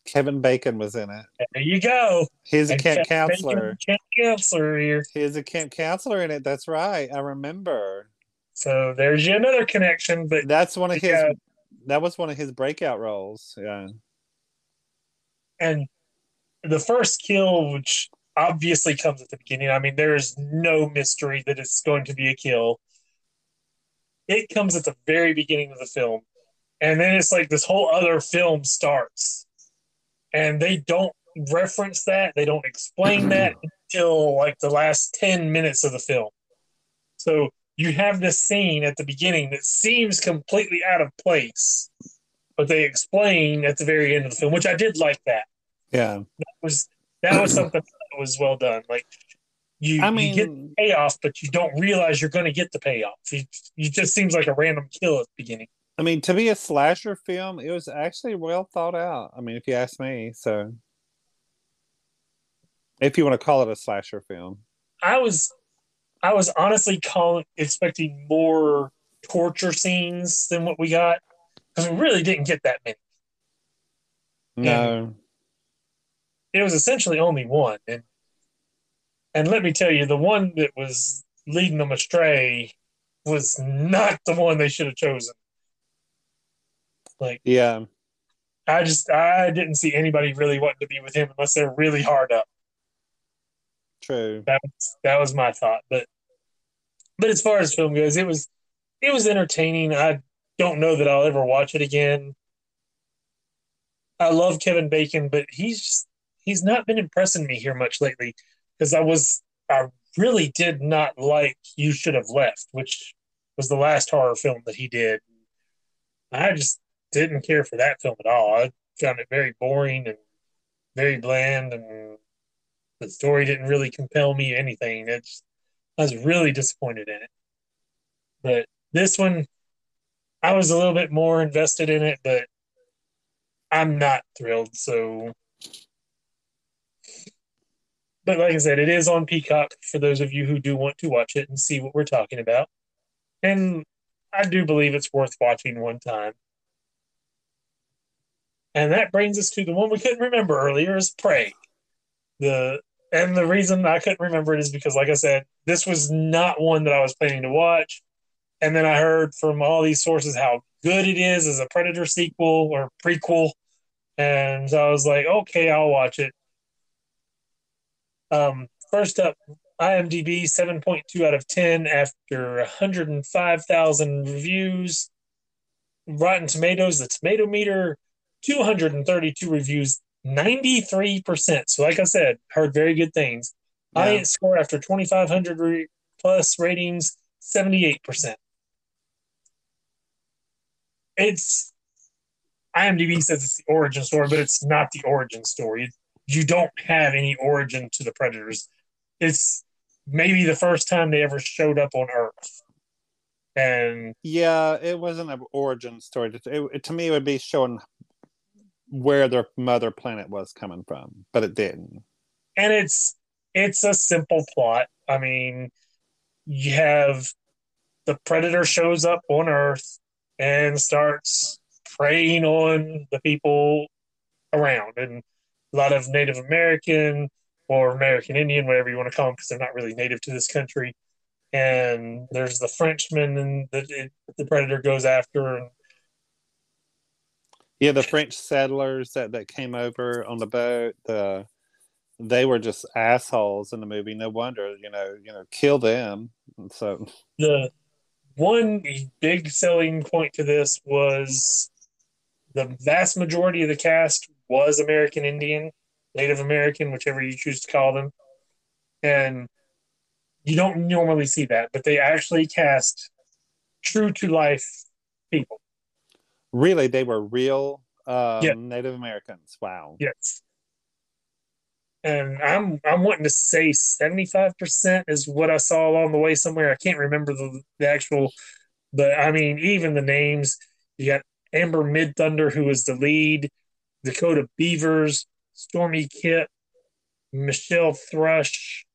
Kevin Bacon was in it. There you go. He's a And camp Kevin Bacon, counselor. Camp counselor here. He's a camp counselor in it. That's right. I remember. So there's you another connection, but That's one of his. That was one of his breakout roles. Yeah. and the first kill, which obviously comes at the beginning. I mean, there is no mystery that it's going to be a kill. It comes at the very beginning of the film, and then it's like this whole other film starts, and they don't reference that. They don't explain that until like the last ten minutes of the film. So you have this scene at the beginning that seems completely out of place, but they explain at the very end of the film, which I did like that Yeah. was that was something that was well done. Like you, I mean, you get mean, payoff, but you don't realize you're going to get the payoff. It, it just seems like a random kill at the beginning. I mean, to be a slasher film, it was actually well thought out. I mean, if you ask me, so if you want to call it a slasher film, I was, I was honestly calling expecting more torture scenes than what we got because we really didn't get that many. no, It was essentially only one, and and let me tell you, the one that was leading them astray was not the one they should have chosen. Like. yeah, I just I didn't see anybody really wanting to be with him unless they're really hard up. true. That was that was my thought. But but as far as film goes, it was it was entertaining. I don't know that I'll ever watch it again. I love Kevin Bacon, but he's just, he's not been impressing me here much lately because I was I really did not like You Should Have Left, which was the last horror film that he did. I just didn't care for that film at all. I found it very boring and very bland, and the story didn't really compel me anything. It's I was really disappointed in it. But this one, I was a little bit more invested in it, but I'm not thrilled. So, but like I said, it is on Peacock for those of you who do want to watch it and see what we're talking about. And I do believe it's worth watching one time. And that brings us to the one we couldn't remember earlier is Prey. The and the reason I couldn't remember it is because, like I said, this was not one that I was planning to watch. And then I heard from all these sources how good it is as a Predator sequel or prequel. And so I was like, okay, I'll watch it. Um, first up, IMDb 7.2 out of 10 after 105,000 reviews. Rotten Tomatoes, the tomato meter, 232 reviews, 93%. So, like I said, heard very good things. Yeah. Audience score after 2,500 re- plus ratings, 78%. It's IMDb says it's the origin story, but it's not the origin story. You don't have any origin to the predators. It's maybe the first time they ever showed up on Earth. And Yeah, it wasn't an origin story. It, it- to me, it would be showing where their mother planet was coming from, but it didn't. and it's it's a simple plot. I mean, you have the predator shows up on Earth and starts preying on the people around, and a lot of Native American or American Indian, whatever you want to call them, because they're not really native to this country. And there's the Frenchman and the the predator goes after, and Yeah, the French settlers that, that came over on the boat, the they were just assholes in the movie. No wonder, you know, you know, kill them. So the one big selling point to this was the vast majority of the cast was American Indian, Native American, whichever you choose to call them. And you don't normally see that, but they actually cast true to life people. Really, they were real um, Yeah. Native Americans. Wow. Yes. And I'm I'm wanting to say 75% is what I saw along the way somewhere. I can't remember the, the actual but I mean even the names. You got Amber Midthunder who was the lead, Dakota Beavers, Stormee Kipp, Michelle Thrush,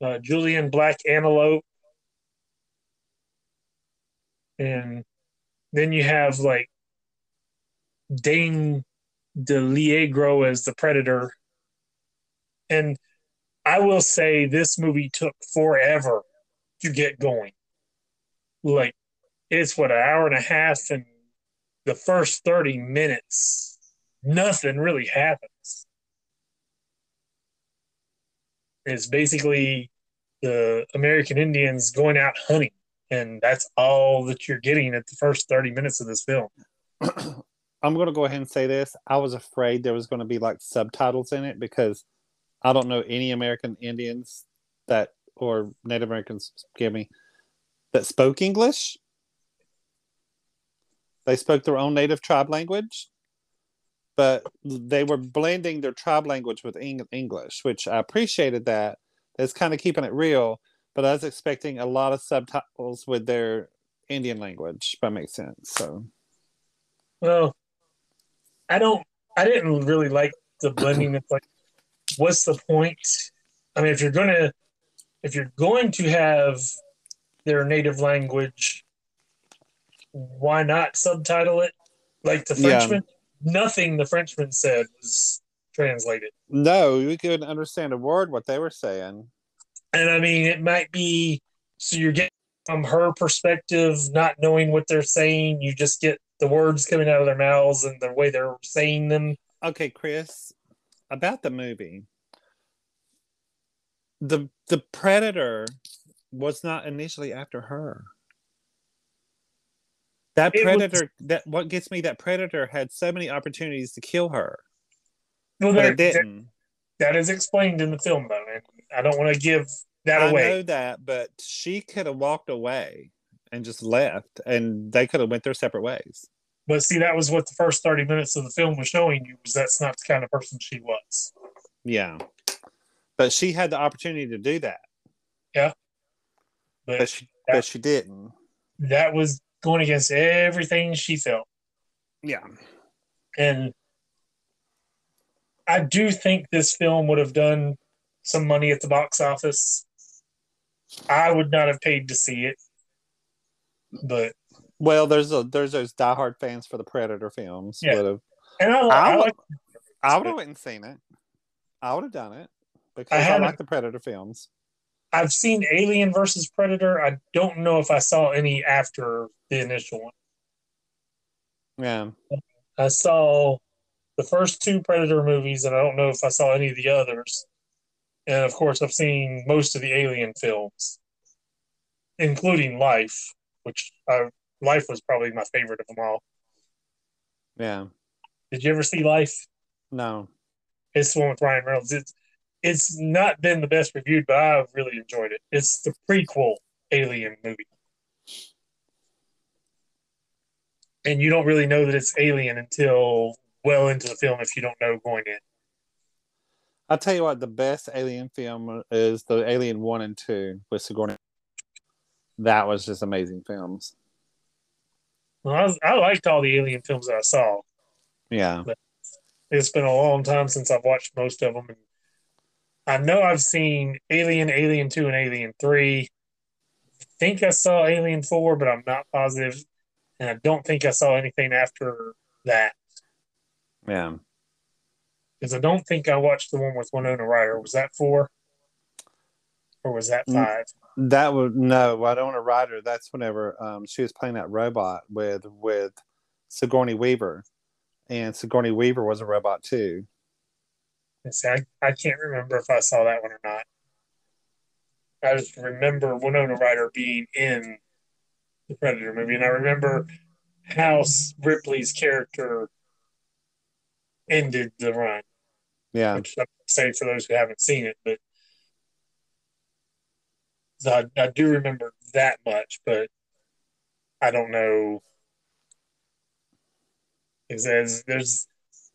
uh, Julian Black Antelope. And then you have like Dane DiLiegro as the Predator. And I will say this movie took forever to get going. Like, it's what, an hour and a half, and the first 30 minutes, nothing really happens. It's basically the American Indians going out hunting, and that's all that you're getting at the first 30 minutes of this film. I'm going to go ahead and say this. I was afraid there was going to be like subtitles in it because I don't know any American Indians that or Native Americans, excuse me, that spoke English. They spoke their own native tribe language, but they were blending their tribe language with English, which I appreciated that. It's kind of keeping it real, but I was expecting a lot of subtitles with their Indian language, if that makes sense. So, well, I don't, I didn't really like the blending. It's like, what's the point? I mean, if you're gonna, if you're going to have their native language, why not subtitle it? Like the Frenchman, yeah. nothing the Frenchman said was translated. No, we couldn't understand a word what they were saying. And I mean, it might be so you're getting from her perspective, not knowing what they're saying. You just get the words coming out of their mouths and the way they're saying them. Okay, Chris, about the movie. The the predator was not initially after her. That predator was, that what gets me that predator had so many opportunities to kill her. Well, there, didn't. That, that is explained in the film though, and I don't want to give that I away. I know that, but she could have walked away and just left, and they could have went their separate ways. But see, that was what the first thirty minutes of the film was showing you was that's not the kind of person she was. Yeah, but she had the opportunity to do that. Yeah, but, but she that, but she didn't. That was going against everything she felt. Yeah, and I do think this film would have done some money at the box office. I would not have paid to see it, but well, there's a there's those diehard fans for the Predator films. Yeah, have, and I, I, I, like, I would have went and seen it. I would have done it because I, I like the Predator films. I've seen Alien versus Predator. I don't know if I saw any after the initial one. Yeah, I saw the first two Predator movies, and I don't know if I saw any of the others. And of course, I've seen most of the Alien films, including Life, which I, Life was probably my favorite of them all. Yeah. Did you ever see Life? No. It's the one with Ryan Reynolds. It's it's not been the best reviewed, but I've really enjoyed it. It's the prequel Alien movie. And you don't really know that it's Alien until well into the film if you don't know going in. I'll tell you what, the best Alien film is the Alien One and Two with Sigourney. That was just amazing films. Well, I, was, I liked all the Alien films that I saw. Yeah, but it's been a long time since I've watched most of them, and I know I've seen Alien, Alien Two, and Alien Three. I think I saw Alien Four, but I'm not positive, and I don't think I saw anything after that. Yeah because I don't think I watched the one with Winona Ryder. Was that four, or was that mm. five? That would no I don't Winona Ryder. That's whenever um, she was playing that robot with with Sigourney Weaver, and Sigourney Weaver was a robot too. See, I, I can't remember if I saw that one or not. I just remember Winona Ryder being in the Predator movie, and I remember House Ripley's character ended the run. Yeah. Which I'm say for those who haven't seen it, but I, I do remember that much, but I don't know. There's there's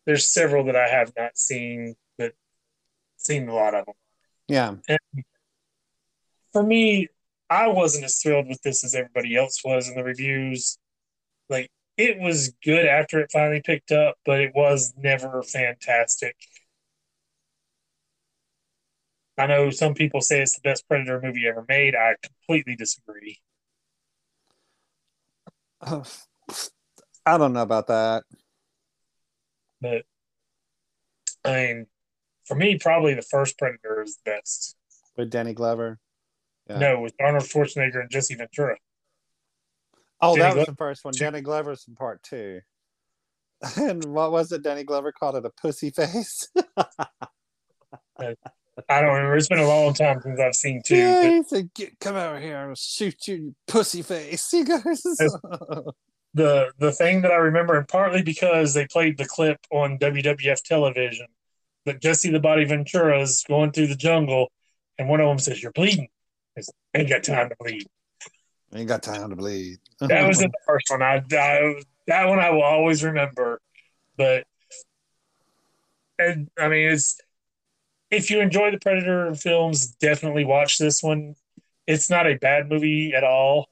there's several that I have not seen, but seen a lot of them. Yeah. And for me, I wasn't as thrilled with this as everybody else was in the reviews. Like it was good after it finally picked up, but it was never fantastic. I know some people say it's the best Predator movie ever made. I completely disagree. I don't know about that. But I mean, for me, probably the first Predator is the best. with Danny Glover. Yeah. No, with Arnold Schwarzenegger and Jesse Ventura. Oh, Danny that was Glover- the first one. Danny Glover's in part two. And what was it? Danny Glover called it a pussy face. I don't remember. It's been a long time since I've seen two. yeah, but Get, "Come over here, I'll shoot you, you pussy face." He goes, the the thing that I remember, and partly because they played the clip on WWF television, that Jesse the Body Ventura is going through the jungle, and one of them says, "You're bleeding." I said, ain't got time to bleed. "Ain't got time to bleed." That was in the first one. I, I that one I will always remember. But and I mean, it's if you enjoy the Predator films, definitely watch this one. It's not a bad movie at all.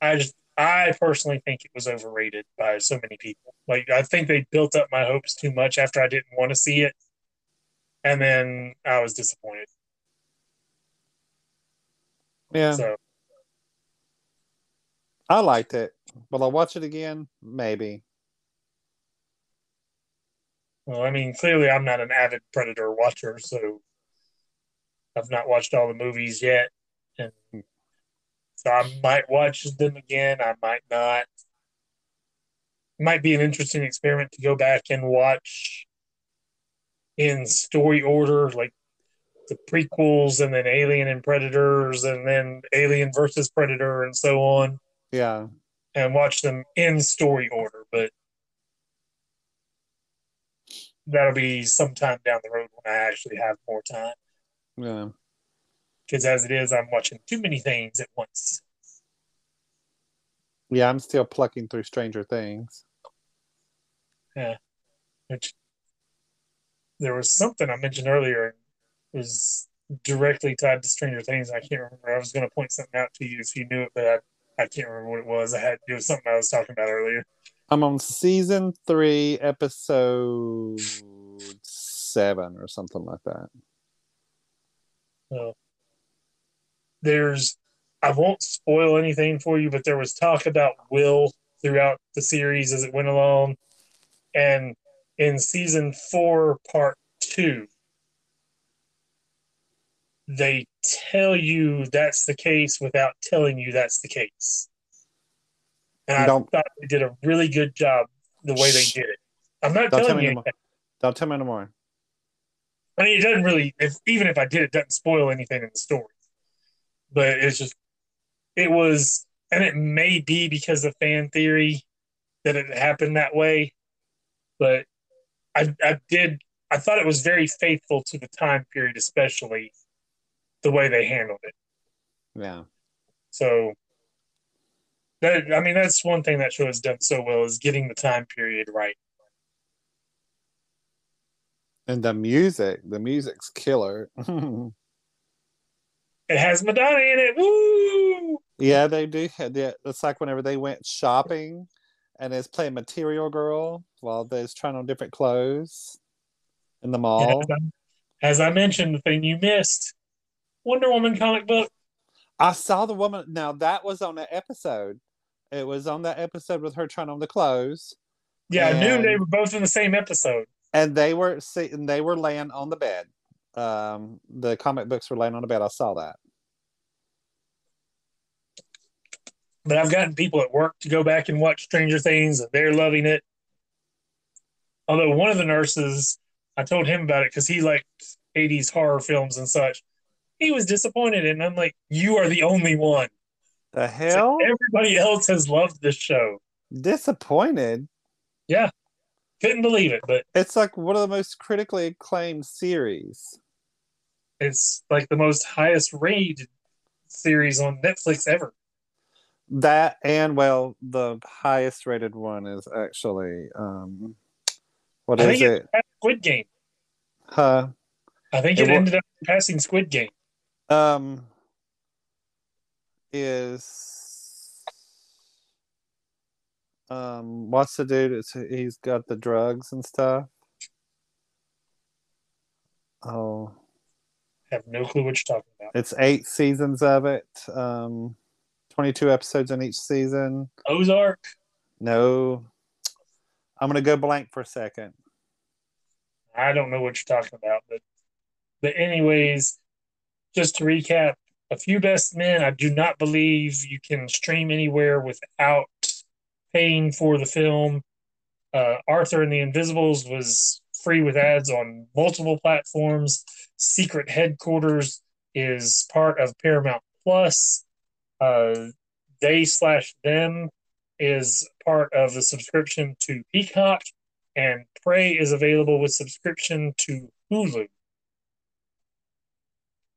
I just I personally think it was overrated by so many people. Like I think they built up my hopes too much after I didn't want to see it, and then I was disappointed. yeah, So I liked it. Will I watch it again? Maybe. Well, I mean, clearly I'm not an avid Predator watcher, so I've not watched all the movies yet. And so I might watch them again, I might not. Might be an interesting experiment to go back and watch in story order, like the prequels and then Alien and Predators and then Alien versus Predator and so on, Yeah, and watch them in story order. But that'll be sometime down the road when I actually have more time. yeah. Because as it is, I'm watching too many things at once. Yeah, I'm still plucking through Stranger Things. Yeah. Which there was something I mentioned earlier it was directly tied to Stranger Things. I can't remember. I was going to point something out to you if you knew it, but I, I can't remember what it was. I had it was something I was talking about earlier. I'm on season three, episode seven, or something like that. There's I won't spoil anything for you, but there was talk about Will throughout the series as it went along, and in season four, part two, they tell you that's the case without telling you that's the case. And I Don't- thought they did a really good job the way they did it. I'm not tell telling me you. no Don't tell me no more. I mean, it doesn't really. If, even if I did, it doesn't spoil anything in the story. But it's just, it was, and it may be because of fan theory that it happened that way. But I, I did, I thought it was very faithful to the time period, especially the way they handled it. Yeah. So, that I mean, that's one thing that show has done so well is getting the time period right. And the music, the music's killer. It has Madonna in it. Woo! yeah, they do. It's like whenever they went shopping and it's playing Material Girl while they're trying on different clothes in the mall. As I, as I mentioned, the thing you missed Wonder Woman comic book. I saw the woman. Now that was on an episode. It was on that episode with her trying on the clothes, Yeah, I knew they were both in the same episode. and they were sitting. They were laying on the bed. Um, the comic books were laying on the bed. I saw that. But I've gotten people at work to go back and watch Stranger Things, and they're loving it. Although one of the nurses, I told him about it because he liked 80s horror films and such. He was disappointed, and I'm like, You are the only one. The hell? like, everybody else has loved this show. Disappointed. Yeah. Couldn't believe it, but It's like one of the most critically acclaimed series. it's like the most highest rated series on Netflix ever. That and well, the highest rated one is actually um, what I is think it? Squid Game. Huh? I think It it ended up passing Squid Game. Um, is um, what's the dude? It's, he's got the drugs and stuff. Oh, I have no clue what you're talking about. it's eight seasons of it. Um, twenty-two episodes in each season. Ozark. No, I'm gonna go blank for a second. I don't know what you're talking about, but but anyways, just to recap, a few best men. I do not believe you can stream anywhere without paying for the film. Uh, Arthur and the Invisibles was free with ads on multiple platforms. Secret Headquarters is part of Paramount Plus. Uh, they slash them is part of the subscription to Peacock, and Prey is available with subscription to Hulu.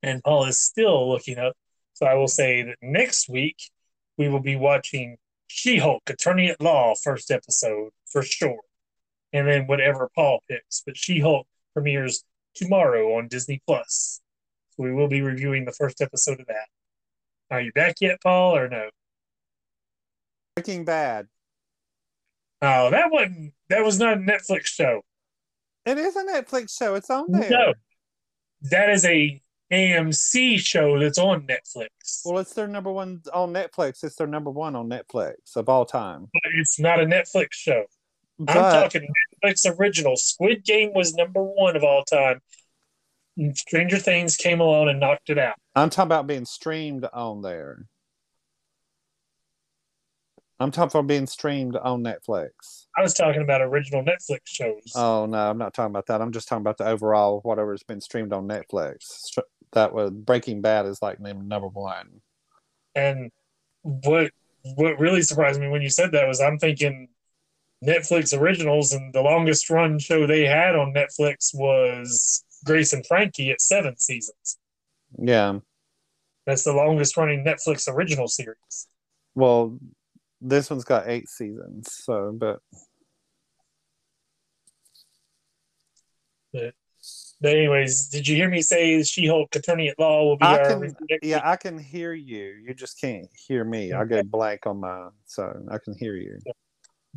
And Paul is still looking up. So I will say that next week we will be watching She Hulk, Attorney at Law, first episode for sure. And then whatever Paul picks. But She Hulk premieres tomorrow on Disney Plus. So we will be reviewing the first episode of that. Are you back yet, Paul, or no? Breaking Bad. Oh, that wasn't that was not a Netflix show. It is a Netflix show. It's on there. No. That is a AMC show that's on Netflix. Well, it's their number one on Netflix. It's their number one on Netflix of all time. But it's not a Netflix show. But I'm talking Netflix original. Squid Game was number one of all time. And Stranger Things came along and knocked it out. I'm talking about being streamed on there. I'm talking about being streamed on Netflix. I was talking about original Netflix shows. Oh no, I'm not talking about that. I'm just talking about the overall whatever's been streamed on Netflix. That was Breaking Bad is like named number one. And what what really surprised me when you said that was I'm thinking Netflix originals, and the longest run show they had on Netflix was Grace and Frankie at seven seasons. Yeah. That's the longest running Netflix original series. Well, this one's got eight seasons. So, but But anyways, did you hear me say She Hulk Attorney at Law will be I our can, yeah. I can hear you. You just can't hear me. I go blank on my, so I can hear you.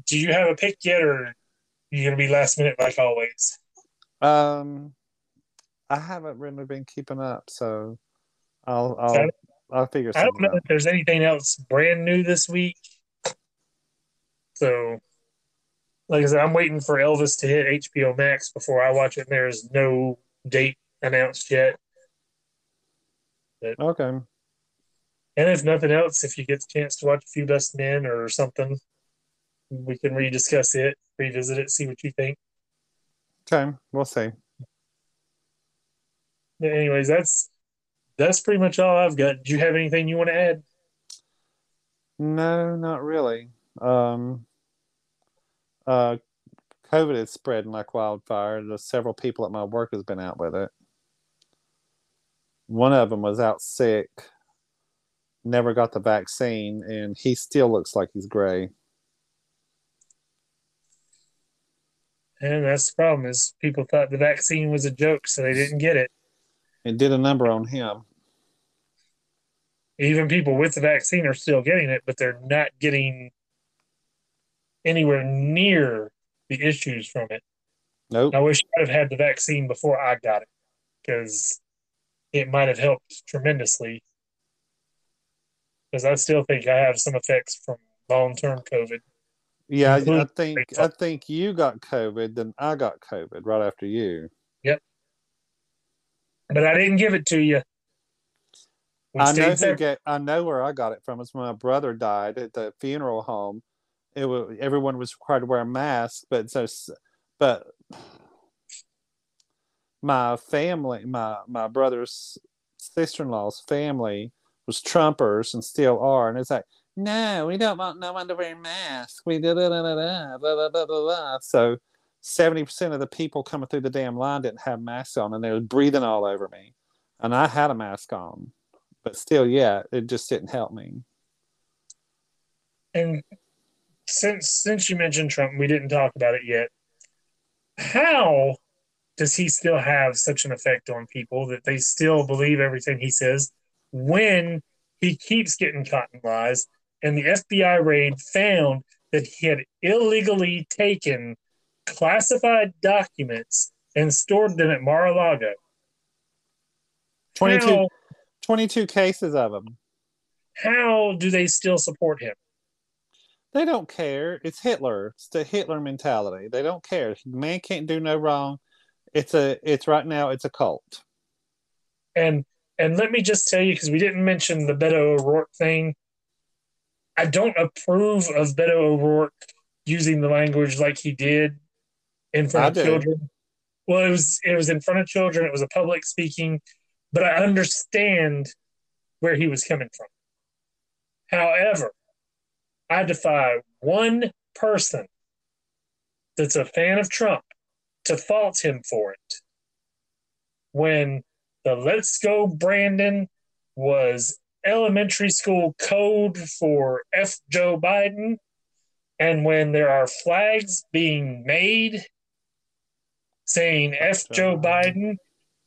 Do you have a pick yet, or are you gonna be last minute like always? Um, I haven't really been keeping up, so I'll, I'll, I'll figure I don't know out. if there's anything else brand new this week. So, like I said, I'm waiting for Elvis to hit HBO Max before I watch it. And there is no date announced yet. Okay. And if nothing else, if you get the chance to watch A Few Best Men or something, we can rediscuss it, revisit it, see what you think. Okay. We'll see. But anyways, that's that's pretty much all I've got. Do you have anything you want to add? No, not really. Um, uh, COVID is spreading like wildfire. There's several people at my work has been out with it. One of them was out sick, never got the vaccine, and he still looks like he's gray. And that's the problem is people thought the vaccine was a joke, so they didn't get it. It did a number on him. Even people with the vaccine are still getting it, but they're not getting anywhere near the issues from it. Nope. I wish I'd have had the vaccine before I got it because it might have helped tremendously. Because I still think I have some effects from long term COVID. Yeah, I- think I think you got COVID, then I got COVID right after you. Yep. But I didn't give it to you. We I know who get, I know where I got it from. It's when my brother died at the funeral home. It was everyone was required to wear a mask, but so but my family, my my brother's sister in law's family was Trumpers and still are, and it's like no, we don't want no one to wear masks. We da da da da da. So seventy percent of the people coming through the damn line didn't have masks on, and they were breathing all over me, and I had a mask on but still, yeah, it just didn't help me. And since since you mentioned Trump, we didn't talk about it yet. How does he still have such an effect on people that they still believe everything he says when he keeps getting caught in lies? And the FBI raid found that he had illegally taken classified documents and stored them at Mar-a-Lago. 22, How, 22 cases of them. how do they still support him? They don't care. It's Hitler. It's the Hitler mentality. They don't care. Man can't do no wrong. It's a it's right now it's a cult. And and let me just tell you, because we didn't mention the Beto O'Rourke thing. I don't approve of Beto O'Rourke using the language like he did in front I of do. children. Well, it was it was in front of children. It was a public speaking, but I understand where he was coming from. However, I defy one person that's a fan of Trump to fault him for it. When the Let's Go Brandon was elementary school code for F. Joe Biden, and when there are flags being made saying F. Joe Biden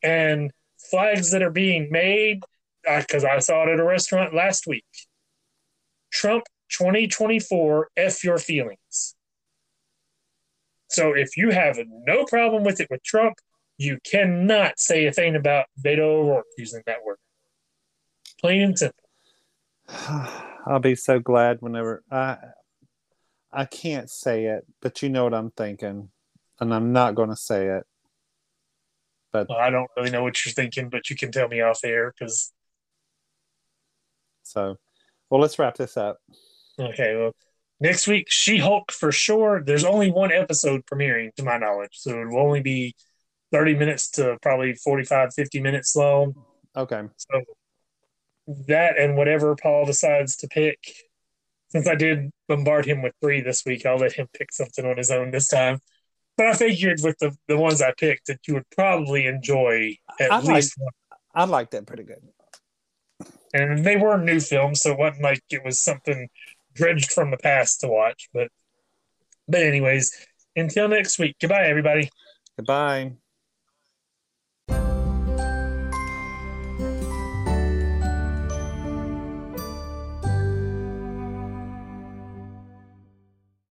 and flags that are being made, uh, because I saw it at a restaurant last week. Trump 2024, F your feelings. So if you have no problem with it with Trump, you cannot say a thing about Beto O'Rourke using that word. Plain and simple. I'll be so glad whenever I I can't say it, but you know what I'm thinking, and I'm not going to say it. Well, I don't really know what you're thinking, but you can tell me off air because So, well, let's wrap this up. Okay, well, next week She Hulk for sure. There's only one episode premiering to my knowledge, so it will only be 30 minutes to probably 45, 50 minutes long. Okay. So that and whatever Paul decides to pick. Since I did bombard him with three this week, I'll let him pick something on his own this time. But I figured with the, the ones I picked that you would probably enjoy at I like- least one. I like that pretty good. And they were new films, so it wasn't like it was something dredged from the past to watch. But but anyways, until next week, goodbye everybody. Goodbye.